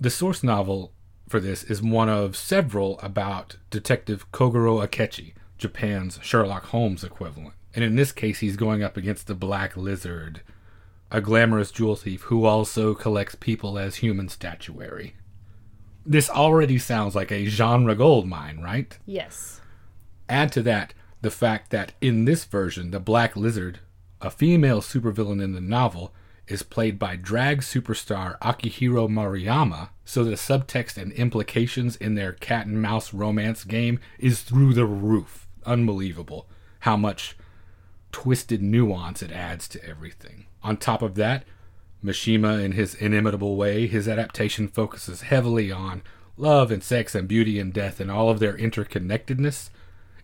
The source novel for this is one of several about Detective Kogoro Akechi, Japan's Sherlock Holmes equivalent. And in this case, he's going up against the Black Lizard, a glamorous jewel thief who also collects people as human statuary. This already sounds like a genre gold mine, right? Yes. Add to that the fact that in this version, the Black Lizard, a female supervillain in the novel, is played by drag superstar Akihiro Maruyama, so the subtext and implications in their cat and mouse romance game is through the roof. Unbelievable how much twisted nuance it adds to everything. On top of that, Mishima, in his inimitable way, his adaptation focuses heavily on love and sex and beauty and death and all of their interconnectedness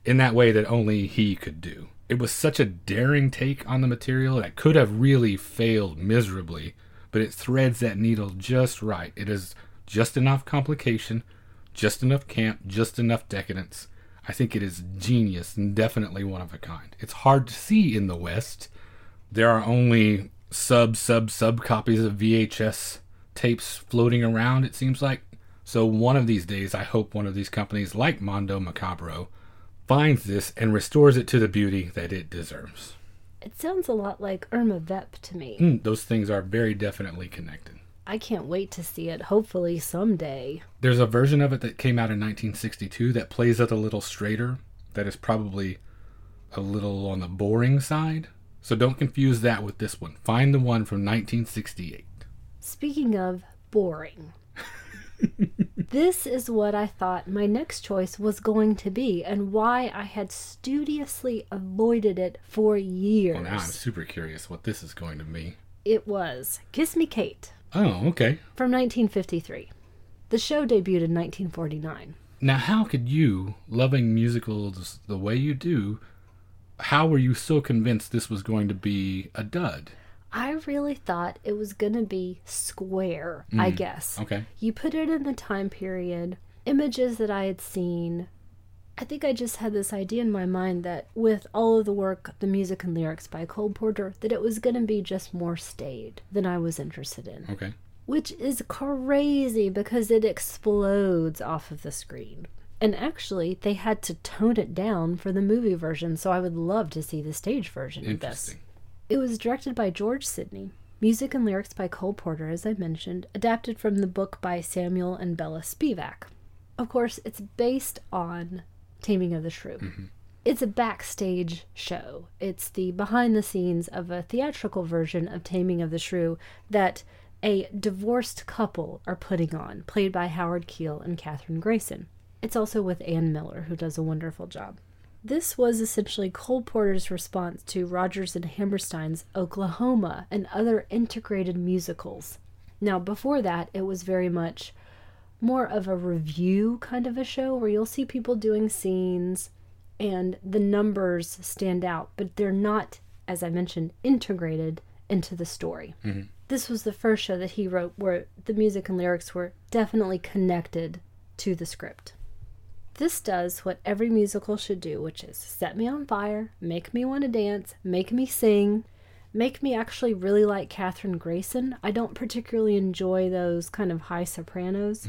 in that way that only he could do. It was such a daring take on the material that could have really failed miserably, but it threads that needle just right. It is just enough complication, just enough camp, just enough decadence. I think it is genius and definitely one of a kind. It's hard to see in the West. There are only sub, sub, sub copies of VHS tapes floating around, it seems like. So one of these days, I hope one of these companies like Mondo Macabro finds this and restores it to the beauty that it deserves. It sounds a lot like Irma Vep to me. Mm, those things are very definitely connected. I can't wait to see it, hopefully someday. There's a version of it that came out in 1962 that plays it a little straighter, that is probably a little on the boring side. So don't confuse that with this one. Find the one from 1968. Speaking of boring, *laughs* this is what I thought my next choice was going to be and why I had studiously avoided it for years. Well, now I'm super curious what this is going to be. It was Kiss Me Kate Oh, okay. from 1953. The show debuted in 1949. Now, how could you, loving musicals the way you do, how were you so convinced this was going to be a dud? I really thought it was going to be square, I mm, guess. Okay. You put it in the time period, images that I had seen. I think I just had this idea in my mind that with all of the work, the music and lyrics by Cole Porter, that it was going to be just more staid than I was interested in. Okay. Which is crazy because it explodes off of the screen. And actually, they had to tone it down for the movie version, so I would love to see the stage version of this. It was directed by George Sidney. Music and lyrics by Cole Porter, as I mentioned, adapted from the book by Samuel and Bella Spewack. Of course, it's based on Taming of the Shrew. Mm-hmm. It's a backstage show. It's the behind the scenes of a theatrical version of Taming of the Shrew that a divorced couple are putting on, played by Howard Keel and Kathryn Grayson. It's also with Ann Miller, who does a wonderful job. This was essentially Cole Porter's response to Rodgers and Hammerstein's Oklahoma and other integrated musicals. Now, before that, it was very much more of a revue kind of a show where you'll see people doing scenes and the numbers stand out, but they're not, as I mentioned, integrated into the story. Mm-hmm. This was the first show that he wrote where the music and lyrics were definitely connected to the script. This does what every musical should do, which is set me on fire, make me want to dance, make me sing, make me actually really like Kathryn Grayson. I don't particularly enjoy those kind of high sopranos.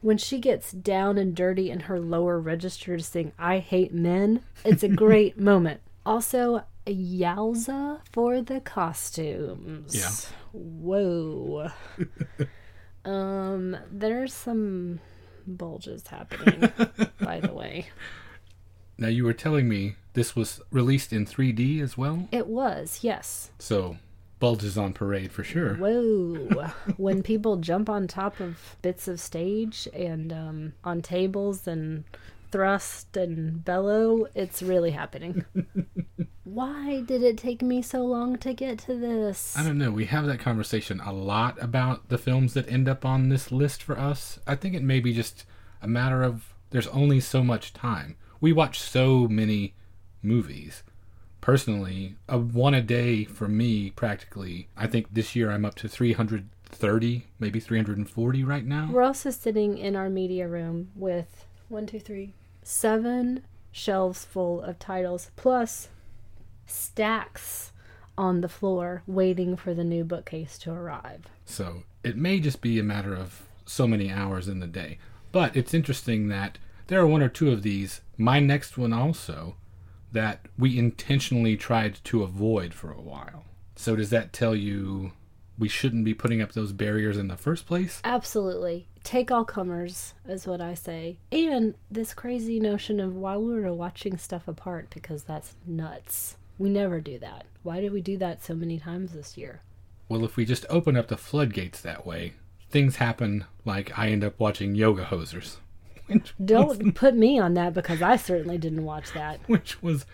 When she gets down and dirty in her lower register to sing I Hate Men, it's a great *laughs* moment. Also, yowza for the costumes. Yeah. Whoa. *laughs* um, there's some bulges happening, *laughs* by the way. Now, you were telling me this was released in 3D as well? It was, yes. So, bulges on parade for sure. Whoa. *laughs* when people jump on top of bits of stage and um, on tables and thrust and bellow. It's really happening. *laughs* Why did it take me so long to get to this? I don't know. We have that conversation a lot about the films that end up on this list for us. I think it may be just a matter of there's only so much time. We watch so many movies. Personally, a one a day for me practically. I think this year I'm up to 330, maybe 340 right now. We're also sitting in our media room with one, two, three, seven shelves full of titles plus stacks on the floor waiting for the new bookcase to arrive. So it may just be a matter of so many hours in the day. But it's interesting that there are one or two of these, my next one also, that we intentionally tried to avoid for a while. So does that tell you we shouldn't be putting up those barriers in the first place? Absolutely. Take all comers, is what I say. And this crazy notion of why we were watching stuff apart, because that's nuts. We never do that. Why did we do that so many times this year? Well, if we just open up the floodgates that way, things happen like I end up watching Yoga Hosers. *laughs* Don't put me on that because I certainly didn't watch that. *laughs* which was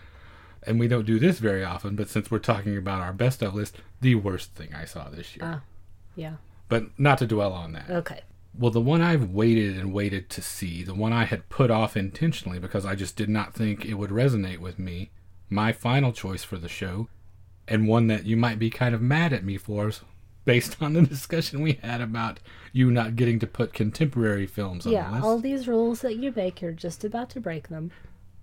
and we don't do this very often, but since we're talking about our best of list, the worst thing I saw this year. Ah. Yeah. But not to dwell on that. Okay. Well, the one I've waited and waited to see, the one I had put off intentionally because I just did not think it would resonate with me, my final choice for the show, and one that you might be kind of mad at me for based on the *laughs* discussion we had about you not getting to put contemporary films on the Yeah, all these rules that you make, you're just about to break them.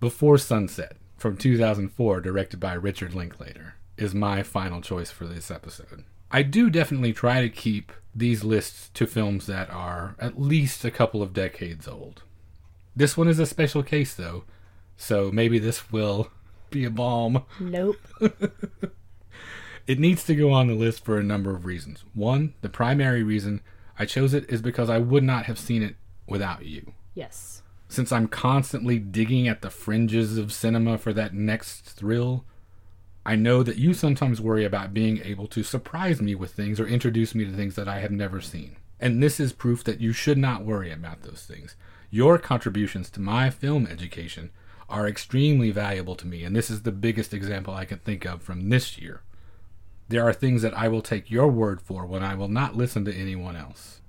Before Sunset from 2004, directed by Richard Linklater, is my final choice for this episode. I do definitely try to keep these lists to films that are at least a couple of decades old. This one is a special case, though, so maybe this will *laughs* be a balm. Nope. *laughs* It needs to go on the list for a number of reasons. One, the primary reason I chose it is because I would not have seen it without you. yes. Since I'm constantly digging at the fringes of cinema for that next thrill, I know that you sometimes worry about being able to surprise me with things or introduce me to things that I have never seen. And this is proof that you should not worry about those things. Your contributions to my film education are extremely valuable to me, and this is the biggest example I can think of from this year. There are things that I will take your word for when I will not listen to anyone else.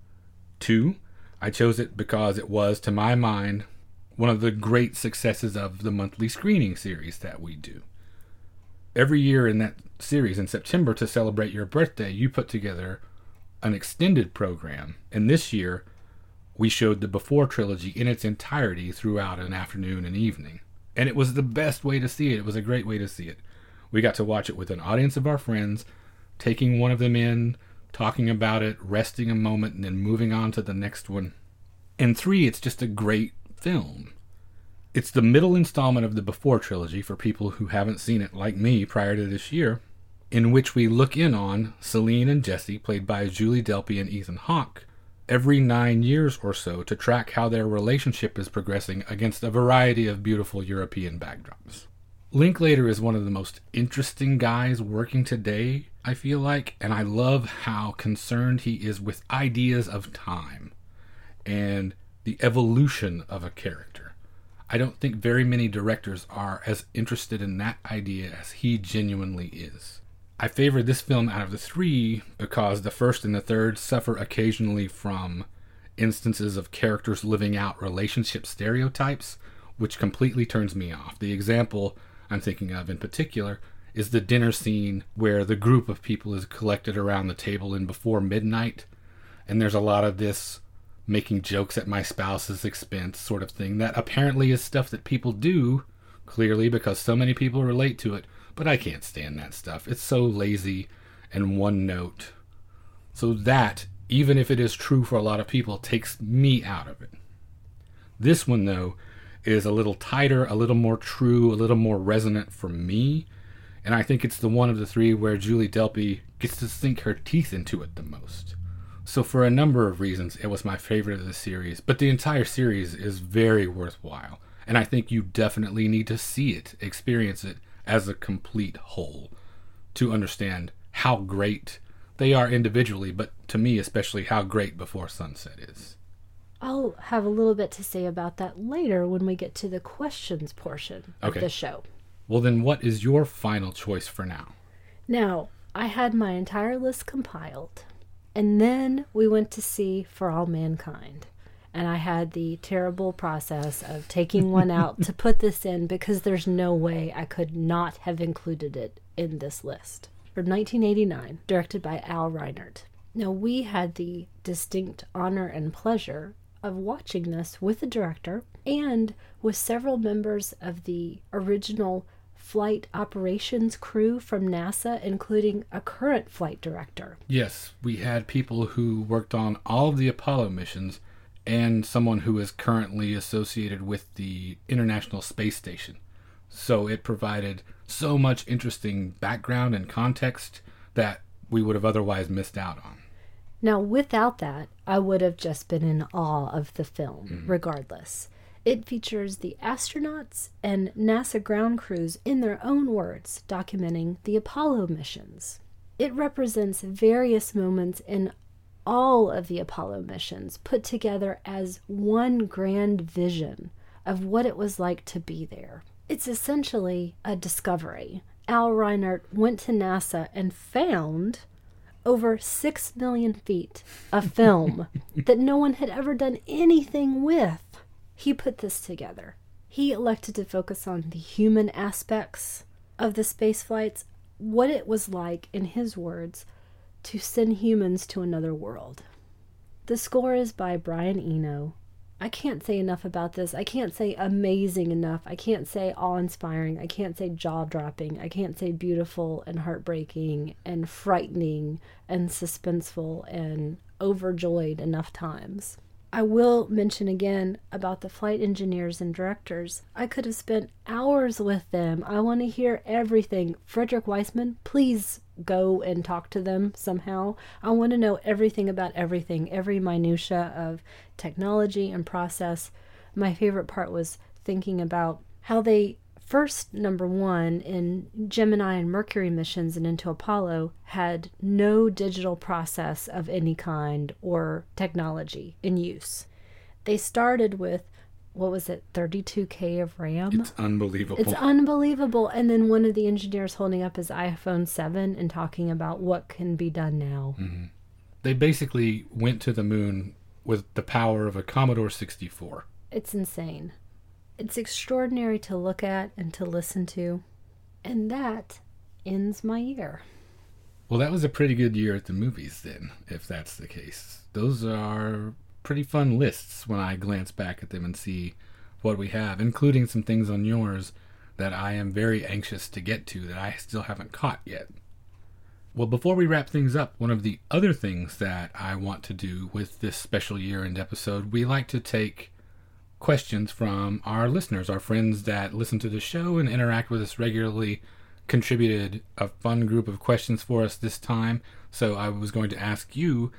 Two, I chose it because it was, to my mind, one of the great successes of the monthly screening series that we do. Every year in that series, in September, to celebrate your birthday, you put together an extended program. And this year, we showed the Before trilogy in its entirety throughout an afternoon and evening. And it was the best way to see it. It was a great way to see it. We got to watch it with an audience of our friends, taking one of them in, talking about it, resting a moment, and then moving on to the next one. And three, it's just a great film. It's the middle installment of the Before trilogy for people who haven't seen it, like me, prior to this year, in which we look in on Celine and Jesse, played by Julie Delpy and Ethan Hawke, every nine years or so to track how their relationship is progressing against a variety of beautiful European backdrops. Linklater is one of the most interesting guys working today, I feel like, and I love how concerned he is with ideas of time and the evolution of a character. I don't think very many directors are as interested in that idea as he genuinely is. I favor this film out of the three because the first and the third suffer occasionally from instances of characters living out relationship stereotypes, which completely turns me off. The example I'm thinking of in particular is the dinner scene where the group of people is collected around the table and before midnight, and there's a lot of this making jokes at my spouse's expense sort of thing that apparently is stuff that people do clearly because so many people relate to it. But i can't stand that stuff. It's so lazy and one note. So that even if it is true for a lot of people takes me out of it. This one though is a little tighter a little more true a little more resonant for me and i think it's the one of the three where julie delpy gets to sink her teeth into it the most so, for a number of reasons, it was my favorite of the series, but the entire series is very worthwhile. And I think you definitely need to see it, experience it as a complete whole to understand how great they are individually, but to me, especially, how great Before Sunset is. I'll have a little bit to say about that later when we get to the questions portion of the show. Well, then, what is your final choice for now? Now, I had my entire list compiled, and then we went to see For All Mankind. And I had the terrible process of taking one out to put this in because there's no way I could not have included it in this list. From 1989, directed by Al Reinert. Now, we had the distinct honor and pleasure of watching this with the director and with several members of the original flight operations crew from NASA, including a current flight director. Yes, we had people who worked on all of the Apollo missions and someone who is currently associated with the International Space Station. So it provided so much interesting background and context that we would have otherwise missed out on. Now, without that, I would have just been in awe of the film, mm-hmm. regardless. It features the astronauts and NASA ground crews in their own words documenting the Apollo missions. It represents various moments in all of the Apollo missions put together as one grand vision of what it was like to be there. It's essentially a discovery. Al Reinert went to NASA and found over 6 million feet of film *laughs* that no one had ever done anything with. He put this together. He elected to focus on the human aspects of the space flights, what it was like, in his words, to send humans to another world. The score is by Brian Eno. I can't say enough about this. I can't say amazing enough. I can't say awe inspiring. I can't say jaw dropping. I can't say beautiful and heartbreaking and frightening and suspenseful and overjoyed enough times. I will mention again about the flight engineers and directors. I could have spent hours with them. I want to hear everything. Frederick Wiseman, please go and talk to them somehow. I want to know everything about everything, every minutia of technology and process. My favorite part was thinking about how they first number 1 in Gemini and Mercury missions and into Apollo had no digital process of any kind or technology in use. They started with what was it 32k of RAM? It's unbelievable. It's unbelievable. And then one of the engineers holding up his iPhone 7 and talking about what can be done now. Mm-hmm. they basically went to the moon with the power of a Commodore 64. It's insane. It's extraordinary to look at and to listen to. And that ends my year. Well, that was a pretty good year at the movies, then, if that's the case. Those are pretty fun lists when I glance back at them and see what we have, including some things on yours that I am very anxious to get to that I still haven't caught yet. Well, before we wrap things up, one of the other things that I want to do with this special year end episode, we like to take questions from our listeners, our friends that listen to the show and interact with us regularly, contributed a fun group of questions for us this time. So I was going to ask you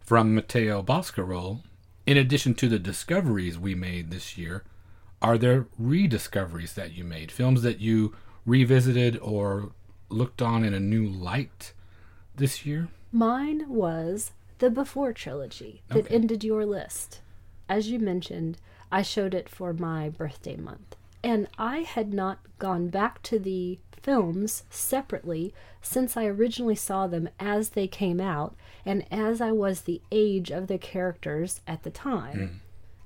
from Matteo Boscarol, in addition to the discoveries we made this year, are there rediscoveries that you made? Films that you revisited or looked on in a new light this year? Mine was the Before trilogy that Okay. ended your list. As you mentioned, I showed it for my birthday month. And I had not gone back to the films separately since I originally saw them as they came out and as I was the age of the characters at the time. Hmm.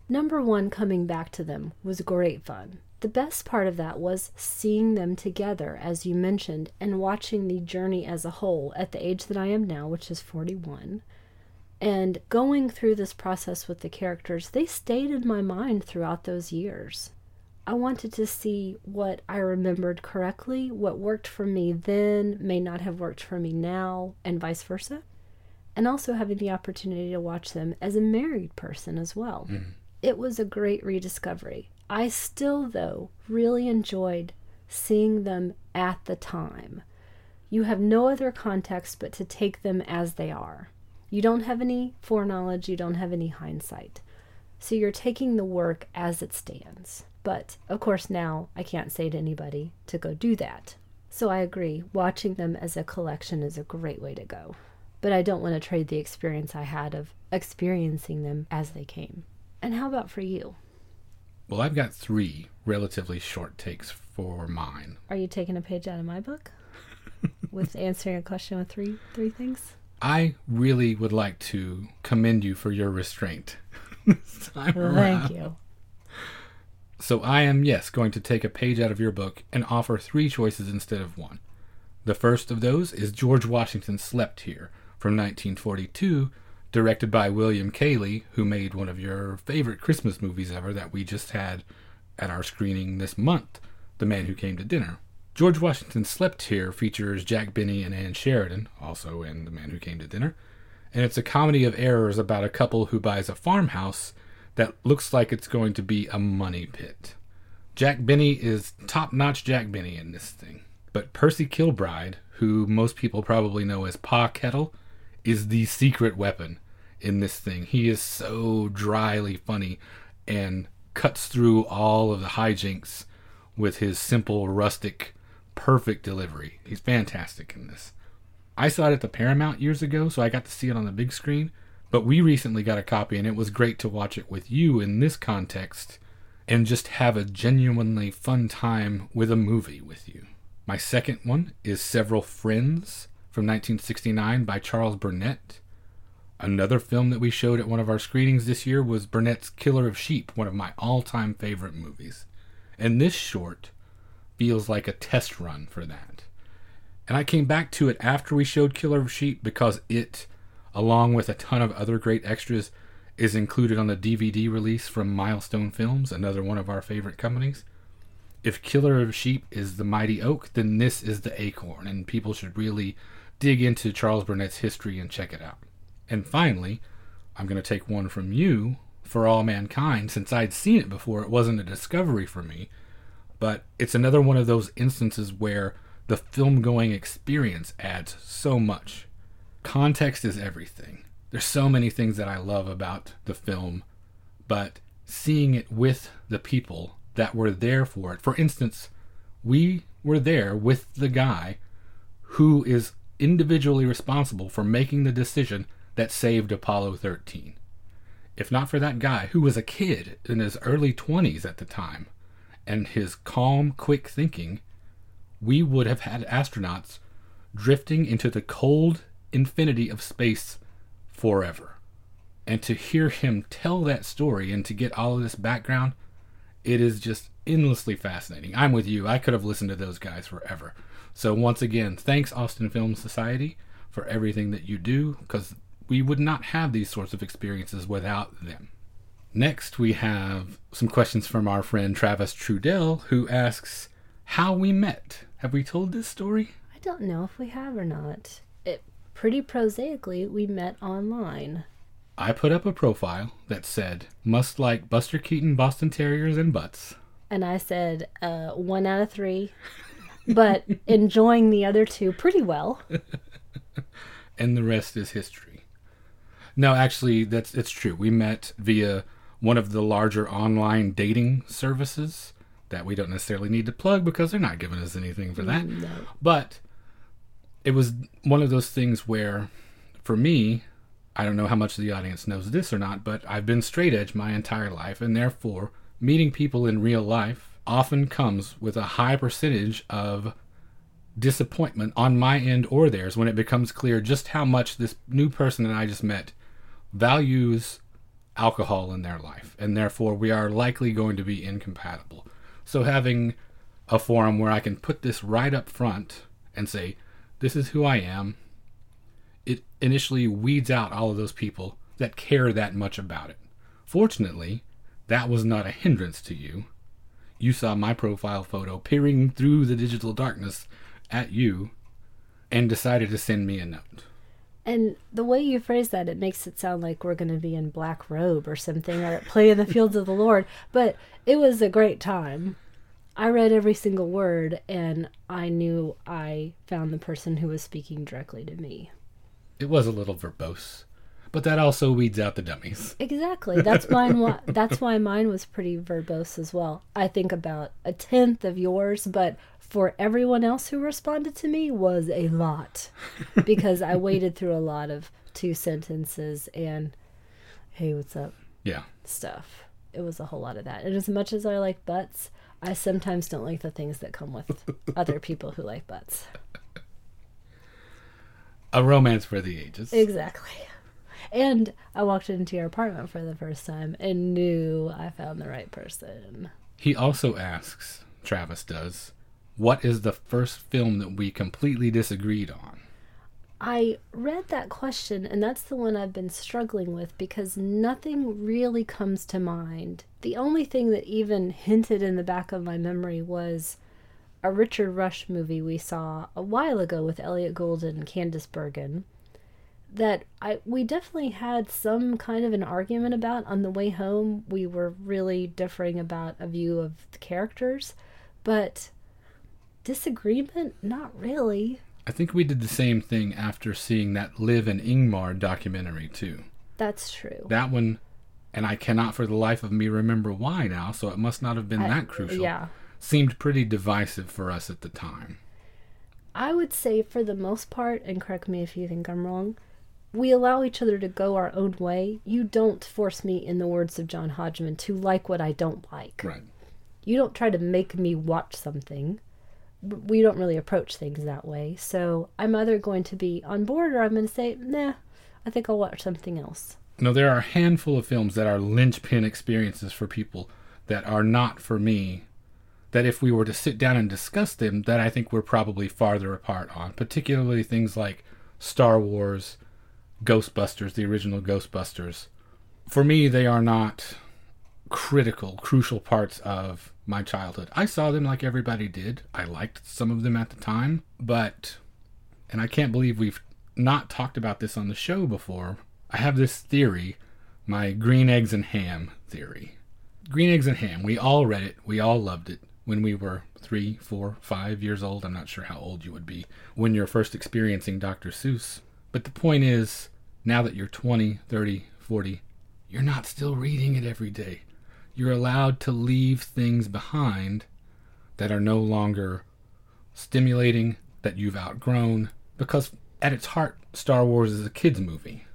Number one, coming back to them was great fun. The best part of that was seeing them together, as you mentioned, and watching the journey as a whole at the age that I am now, which is 41. And going through this process with the characters, they stayed in my mind throughout those years. I wanted to see what I remembered correctly, what worked for me then may not have worked for me now, and vice versa. And also having the opportunity to watch them as a married person as well. Mm-hmm. It was a great rediscovery. I still, though, really enjoyed seeing them at the time. You have no other context but to take them as they are. You don't have any foreknowledge, you don't have any hindsight. So you're taking the work as it stands. But of course, now I can't say to anybody to go do that. So I agree, watching them as a collection is a great way to go. But I don't want to trade the experience I had of experiencing them as they came. And how about for you? Well, I've got three relatively short takes for mine. Are you taking a page out of my book *laughs* with answering a question with three three things? I really would like to commend you for your restraint. *laughs* Well, around. thank you. So I am, yes, going to take a page out of your book and offer three choices instead of one. The first of those is George Washington Slept Here from 1942, directed by William Keighley, who made one of your favorite Christmas movies ever that we just had at our screening this month, The Man Who Came to Dinner. George Washington Slept Here features Jack Benny and Ann Sheridan, also in The Man Who Came to Dinner, and it's a comedy of errors about a couple who buys a farmhouse that looks like it's going to be a money pit. Jack Benny is top notch Jack Benny in this thing. But Percy Kilbride, who most people probably know as Pa Kettle, is the secret weapon in this thing. He is so dryly funny and cuts through all of the hijinks with his simple, rustic, perfect delivery. He's fantastic in this. I saw it at the Paramount years ago, so I got to see it on the big screen. But we recently got a copy, and it was great to watch it with you in this context and just have a genuinely fun time with a movie with you. My second one is Several Friends from 1969 by Charles Burnett. Another film that we showed at one of our screenings this year was Burnett's Killer of Sheep, one of my all time favorite movies. And this short feels like a test run for that. And I came back to it after we showed Killer of Sheep because it, along with a ton of other great extras, is included on the DVD release from Milestone Films, another one of our favorite companies. If Killer of Sheep is the mighty oak, then this is the acorn, and people should really dig into Charles Burnett's history and check it out. And finally, I'm going to take one from you for All Mankind. Since I'd seen it before, it wasn't a discovery for me, but it's another one of those instances where the film going experience adds so much. Context is everything. There's so many things that I love about the film, but seeing it with the people that were there for it. For instance, we were there with the guy who is individually responsible for making the decision that saved Apollo 13. If not for that guy, who was a kid in his early 20s at the time, and his calm, quick thinking, we would have had astronauts drifting into the cold infinity of space forever. And to hear him tell that story and to get all of this background, it is just endlessly fascinating. I'm with you. I could have listened to those guys forever. So, once again, thanks, Austin Film Society, for everything that you do, because we would not have these sorts of experiences without them. Next, we have some questions from our friend Travis Trudell, who asks how we met. Have we told this story? I don't know if we have or not. It pretty prosaically we met online. I put up a profile that said, must like Buster Keaton, Boston Terriers, and butts. And I said uh, one out of three, but *laughs* enjoying the other two pretty well. and the rest is history. No, actually, that's it's true. We met via one of the larger online dating services that we don't necessarily need to plug because they're not giving us anything for that. No. But it was one of those things where, for me, I don't know how much the audience knows this or not, but I've been straight edge my entire life, and therefore, meeting people in real life often comes with a high percentage of disappointment on my end or theirs when it becomes clear just how much this new person that I just met values alcohol in their life, and therefore we are likely going to be incompatible. So, having a forum where I can put this right up front and say, This is who I am, it initially weeds out all of those people that care that much about it. Fortunately, that was not a hindrance to you. You saw my profile photo peering through the digital darkness at you and decided to send me a note. And the way you phrase that, it makes it sound like we're going to be in black robe or something or at play in the fields of the Lord. But it was a great time. I read every single word and I knew I found the person who was speaking directly to me. It was a little verbose, but that also weeds out the dummies. Exactly. That's mine. wa- *laughs* That's why mine was pretty verbose as well. I think about a tenth of yours, but for everyone else who responded to me was a lot *laughs* because I waded through a lot of two sentences and hey, what's up? Yeah. stuff. It was a whole lot of that. And as much as I like butts, I sometimes don't like the things that come with *laughs* other people who like butts. A romance for the ages. Exactly. And I walked into your apartment for the first time and knew I found the right person. He also asks, Travis does, what is the first film that we completely disagreed on? I read that question, and that's the one I've been struggling with because nothing really comes to mind. The only thing that even hinted in the back of my memory was a Richard Rush movie we saw a while ago with Elliott Gould and Candice Bergen that I we definitely had some kind of an argument about on the way home. We were really differing about a view of the characters, but disagreement not really. I think we did the same thing after seeing that Liv and Ingmar documentary, too. That's true. That one, and I cannot for the life of me remember why now, so it must not have been I- that crucial. Yeah. Seemed pretty divisive for us at the time. I would say, for the most part, and correct me if you think I'm wrong, we allow each other to go our own way. You don't force me, in the words of John Hodgman, to like what I don't like. Right. You don't try to make me watch something. We don't really approach things that way. So I'm either going to be on board or I'm going to say, nah, I think I'll watch something else. No, there are a handful of films that are linchpin experiences for people that are not for me. That if we were to sit down and discuss them, that I think we're probably farther apart on. Particularly things like Star Wars, Ghostbusters, the original Ghostbusters. For me, they are not critical, crucial parts of my childhood. I saw them like everybody did. I liked some of them at the time, but, and I can't believe we've not talked about this on the show before. I have this theory, my green eggs and ham theory. Green eggs and ham, we all read it, we all loved it when we were three, four, five years old. I'm not sure how old you would be when you're first experiencing Dr. Seuss. But the point is, now that you're 20, 30, 40, you're not still reading it every day. You're allowed to leave things behind that are no longer stimulating, that you've outgrown, because at its heart, Star Wars is a kid's movie.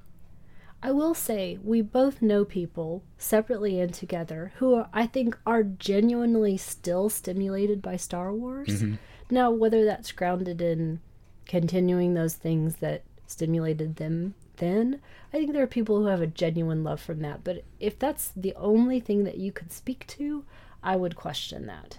I will say we both know people separately and together who are, I think are genuinely still stimulated by Star Wars. Mm-hmm. Now, whether that's grounded in continuing those things that stimulated them then, I think there are people who have a genuine love from that. But if that's the only thing that you could speak to, I would question that.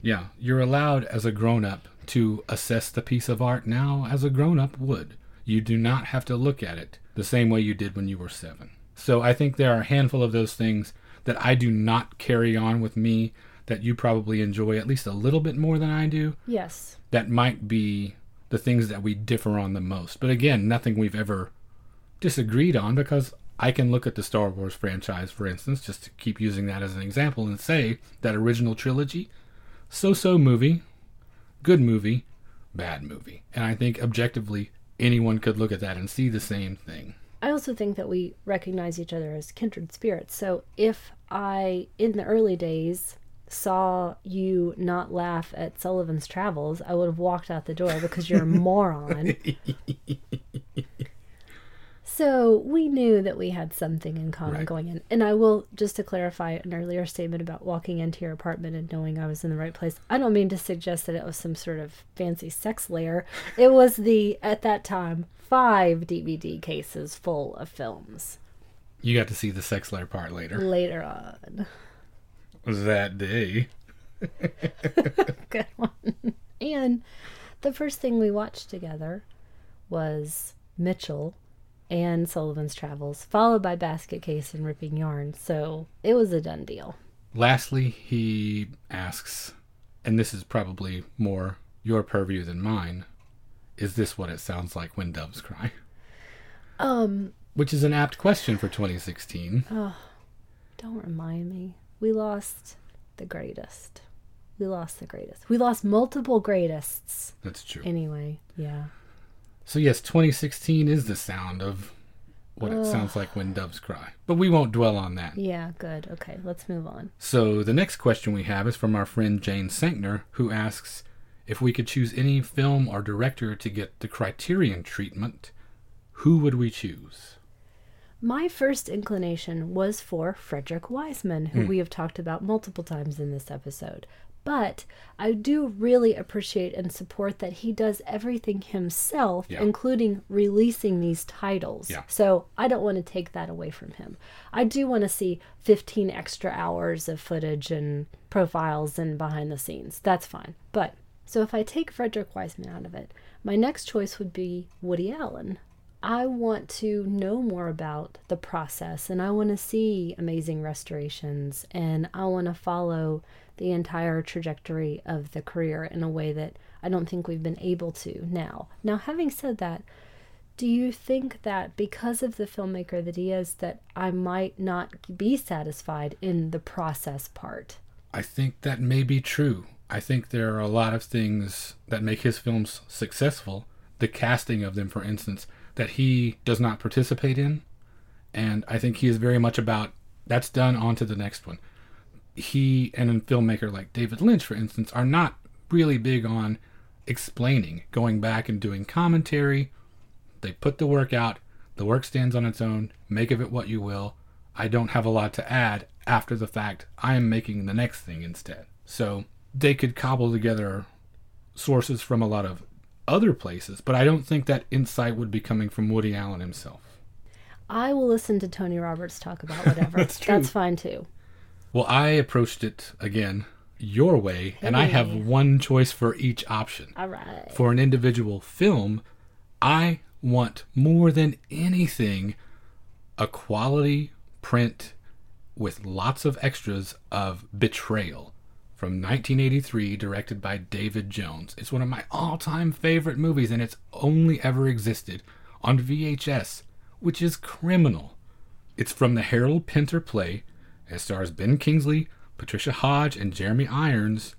Yeah, you're allowed as a grown up to assess the piece of art now as a grown up would. You do not have to look at it the same way you did when you were seven. So I think there are a handful of those things that I do not carry on with me that you probably enjoy at least a little bit more than I do. Yes. That might be the things that we differ on the most. But again, nothing we've ever disagreed on because I can look at the Star Wars franchise, for instance, just to keep using that as an example, and say that original trilogy, so so movie, good movie, bad movie. And I think objectively, anyone could look at that and see the same thing. I also think that we recognize each other as kindred spirits. So if I, in the early days, saw you not laugh at Sullivan's Travels, I would have walked out the door because you're a moron. *laughs* So we knew that we had something in common Right. going in. And I will, just to clarify an earlier statement about walking into your apartment and knowing I was in the right place, I don't mean to suggest that it was some sort of fancy sex lair. *laughs* It was the, at that time, five DVD cases full of films You got to see the sex layer part later. later on. Was that day? *laughs* Good *laughs* one. and the first thing we watched together was Mitchell and Sullivan's Travels, followed by Basket Case and Ripping Yarn. So it was a done deal. Lastly, he asks, and this is probably more your purview than mine, is this what it sounds like when doves cry? Um, Which is an apt question for 2016. don't remind me. We lost the greatest. We lost the greatest. We lost multiple greatests. That's true. Anyway, yeah. So, yes, 2016 is the sound of what it sounds like when doves cry. But we won't dwell on that. Yeah, good. Okay, let's move on. So, the next question we have is from our friend Jane Sankner, who asks if we could choose any film or director to get the Criterion treatment, who would we choose? My first inclination was for Frederick Wiseman, who Hmm. we have talked about multiple times in this episode. But I do really appreciate and support that he does everything himself, Yeah. including releasing these titles. Yeah. So I don't want to take that away from him. I do want to see 15 extra hours of footage and profiles and behind the scenes. That's fine. But so if I take Frederick Wiseman out of it, my next choice would be Woody Allen. I want to know more about the process and I want to see amazing restorations and I want to follow the entire trajectory of the career in a way that I don't think we've been able to now. Now, having said that, do you think that because of the filmmaker that he is that I might not be satisfied in the process part? I think that may be true. I think there are a lot of things that make his films successful. The casting of them, for instance, that he does not participate in. And I think he is very much about that's done, on to the next one. He and a filmmaker like David Lynch, for instance, are not really big on explaining, going back and doing commentary. They put the work out, the work stands on its own, make of it what you will. I don't have a lot to add after the fact. I am making the next thing instead. So they could cobble together sources from a lot of other places, but I don't think that insight would be coming from Woody Allen himself. I will listen to Tony Roberts talk about *laughs* whatever. That's true. That's fine too. Well, I approached it again your way, and I have one choice for each option. All right. For an individual film, I want more than anything a quality print with lots of extras of Betrayal from 1983, directed by David Jones. It's one of my all time favorite movies, and it's only ever existed on VHS, which is criminal. It's from the Harold Pinter play. It stars Ben Kingsley, Patricia Hodge, and Jeremy Irons.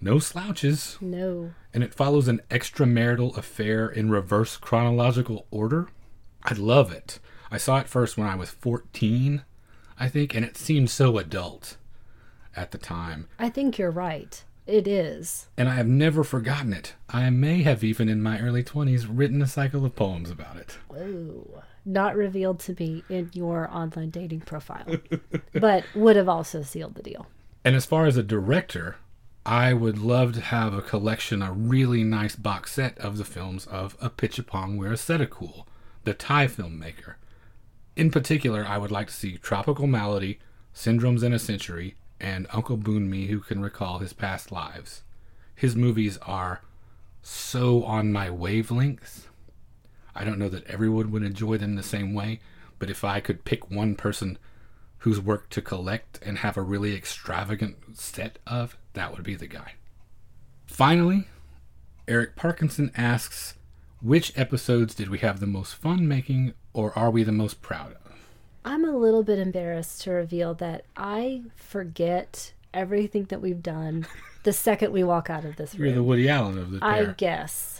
No slouches No. and it follows an extramarital affair in reverse chronological order. I love it. I saw it first when I was 14, I think, and it seemed so adult at the time. I think you're right. It is. And I have never forgotten it. I may have even in my early 20s written a cycle of poems about it. Whoa. Not revealed to me in your online dating profile, but would have also sealed the deal. And as far as a director, I would love to have a collection, a really nice box set of the films of Apichatpong Weerasethakul, the Thai filmmaker. In particular, I would like to see Tropical Malady, Syndromes and a Century, and Uncle Boonmee Who Can Recall His Past Lives. His movies are so on my wavelength. I don't know that everyone would enjoy them the same way, but if I could pick one person whose work to collect and have a really extravagant set of, that would be the guy. Finally, Eric Parkinson asks, which episodes did we have the most fun making or are we the most proud of? I'm a little bit embarrassed to reveal that I forget everything that we've done the second we walk out of this room. You're the Woody Allen of the pair. I guess.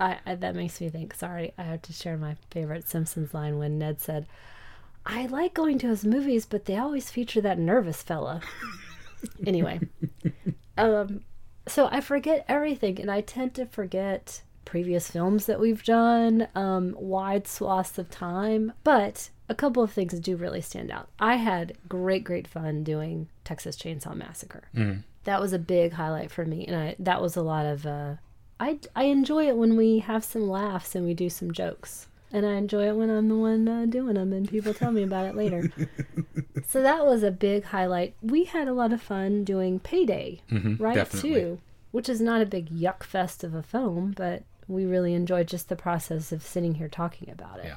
I, I that makes me think. Sorry, I have to share my favorite Simpsons line when Ned said, "I like going to his movies, but they always feature that nervous fella." *laughs* anyway, um, so I forget everything, and I tend to forget previous films that we've done, um, wide swaths of time. But a couple of things do really stand out. I had great, great fun doing Texas Chainsaw Massacre that was a big highlight for me and I, that was a lot of uh, I, I enjoy it when we have some laughs and we do some jokes and i enjoy it when i'm the one uh, doing them and people tell me about it later *laughs* so that was a big highlight we had a lot of fun doing payday Mhm, right definitely. too which is not a big yuck fest of a film but we really enjoyed just the process of sitting here talking about it Yeah.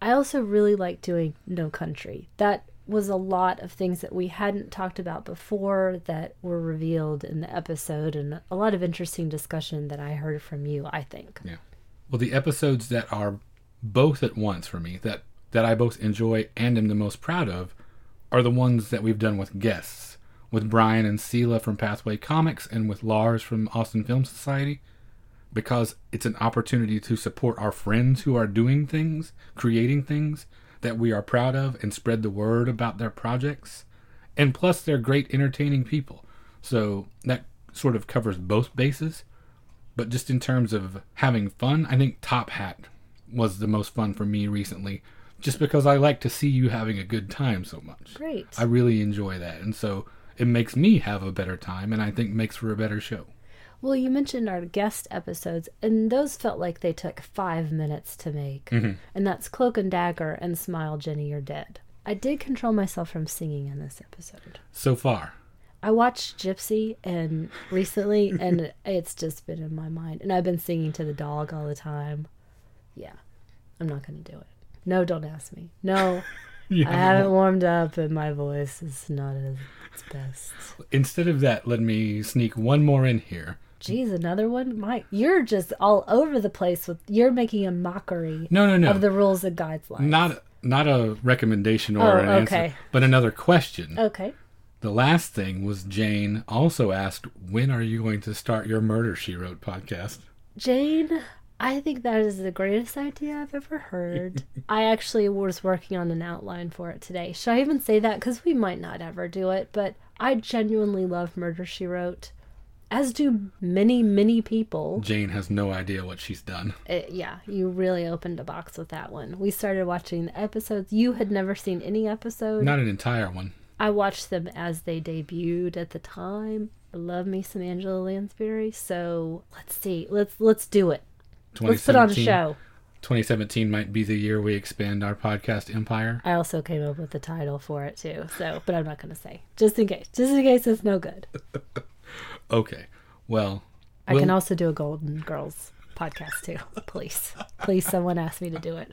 I also really like doing No Country. That was a lot of things that we hadn't talked about before that were revealed in the episode, and a lot of interesting discussion that I heard from you, I think. Yeah. Well, the episodes that are both at once for me, that, that I both enjoy and am the most proud of, are the ones that we've done with guests. With Brian and Sela from Pathway Comics and with Lars from Austin Film Society. Because it's an opportunity to support our friends who are doing things, creating things that we are proud of, and spread the word about their projects. And plus, they're great, entertaining people. So that sort of covers both bases. But just in terms of having fun, I think Top Hat was the most fun for me recently just because I like to see you having a good time so much. Great. I really enjoy that. And so it makes me have a better time and I think makes for a better show. Well, you mentioned our guest episodes, and those felt like they took five minutes to make. Mm-hmm. And that's Cloak and Dagger and Smile, Jenny, You're Dead. I did control myself from singing in this episode. So far. I watched Gypsy and recently, *laughs* and it's just been in my mind. And I've been singing to the dog all the time. Yeah, I'm not going to do it. No, don't ask me. No, *laughs* You I haven't warmed up, and my voice is not at its best. Instead of that, let me sneak one more in here. Geez, another one? Mike, you're just all over the place with. You're making a mockery No, no, no. of the rules and guidelines. not not a recommendation or Oh, an answer, but another question. Okay. The last thing was Jane also asked, "When are you going to start your Murder She Wrote podcast?" Jane, I think that is the greatest idea I've ever heard. *laughs* I actually was working on an outline for it today. Should I even say that? Because we might not ever do it, but I genuinely love Murder She Wrote, as do many, many people. Jane has no idea what she's done. It, yeah, you really opened a box with that one. We started watching the episodes. You had never seen any episode. Not an entire one. I watched them as they debuted at the time. I love me some Angela Lansbury, so let's see. Let's let's do it. Let's put on a show. 2017 might be the year we expand our podcast empire. I also came up with the title for it too. So, but I'm not going to say just in case. Just in case it's no good. *laughs* Okay. Well, I we'll- can also do a Golden Girls podcast too. *laughs* Please, please, someone ask me to do it.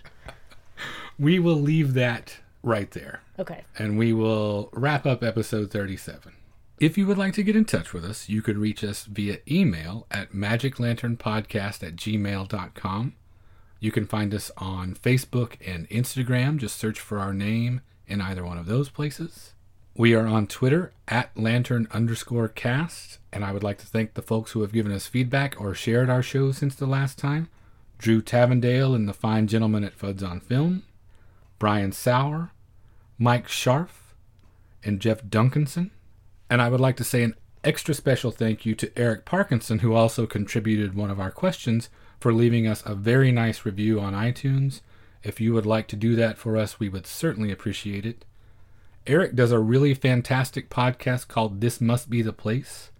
we will leave that right there. Okay. and we will wrap up episode 37. If you would like to get in touch with us, you could reach us via email at magiclanternpodcast at gmail.com. You can find us on Facebook and Instagram. Just search for our name in either one of those places. We are on Twitter at lantern underscore cast, and I would like to thank the folks who have given us feedback or shared our show since the last time. Drew Tavendale and the fine gentleman at Fuds on Film, Brian Sauer, Mike Scharf, and Jeff Duncanson. And I would like to say an extra special thank you to Eric Parkinson, who also contributed one of our questions, for leaving us a very nice review on iTunes. If you would like to do that for us, we would certainly appreciate it. Eric does a really fantastic podcast called This Must Be the Place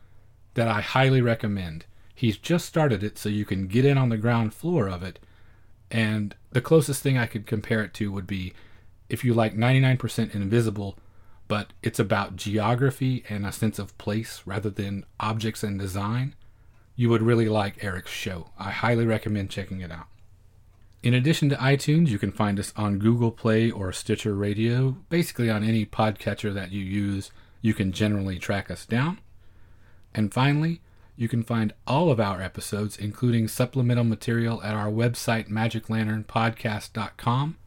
that I highly recommend. He's just started it, so you can get in on the ground floor of it. And the closest thing I could compare it to would be if you like 99% Invisible, but it's about geography and a sense of place rather than objects and design, you would really like Eric's show. I highly recommend checking it out. In addition to iTunes, you can find us on Google Play or Stitcher Radio. Basically, on any podcatcher that you use, you can generally track us down. And finally, you can find all of our episodes, including supplemental material, at our website, magiclanternpodcast.com.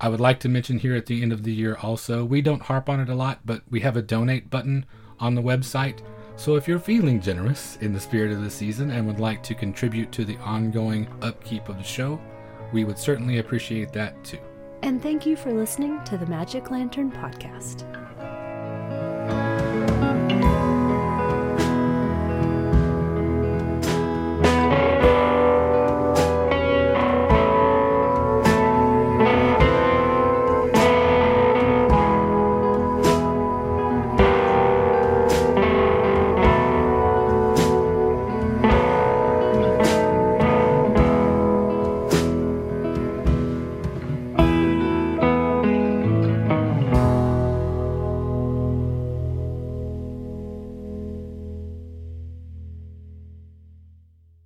I would like to mention here at the end of the year also, we don't harp on it a lot, but we have a donate button on the website. So if you're feeling generous in the spirit of the season and would like to contribute to the ongoing upkeep of the show, we would certainly appreciate that too. And thank you for listening to the Magic Lantern Podcast.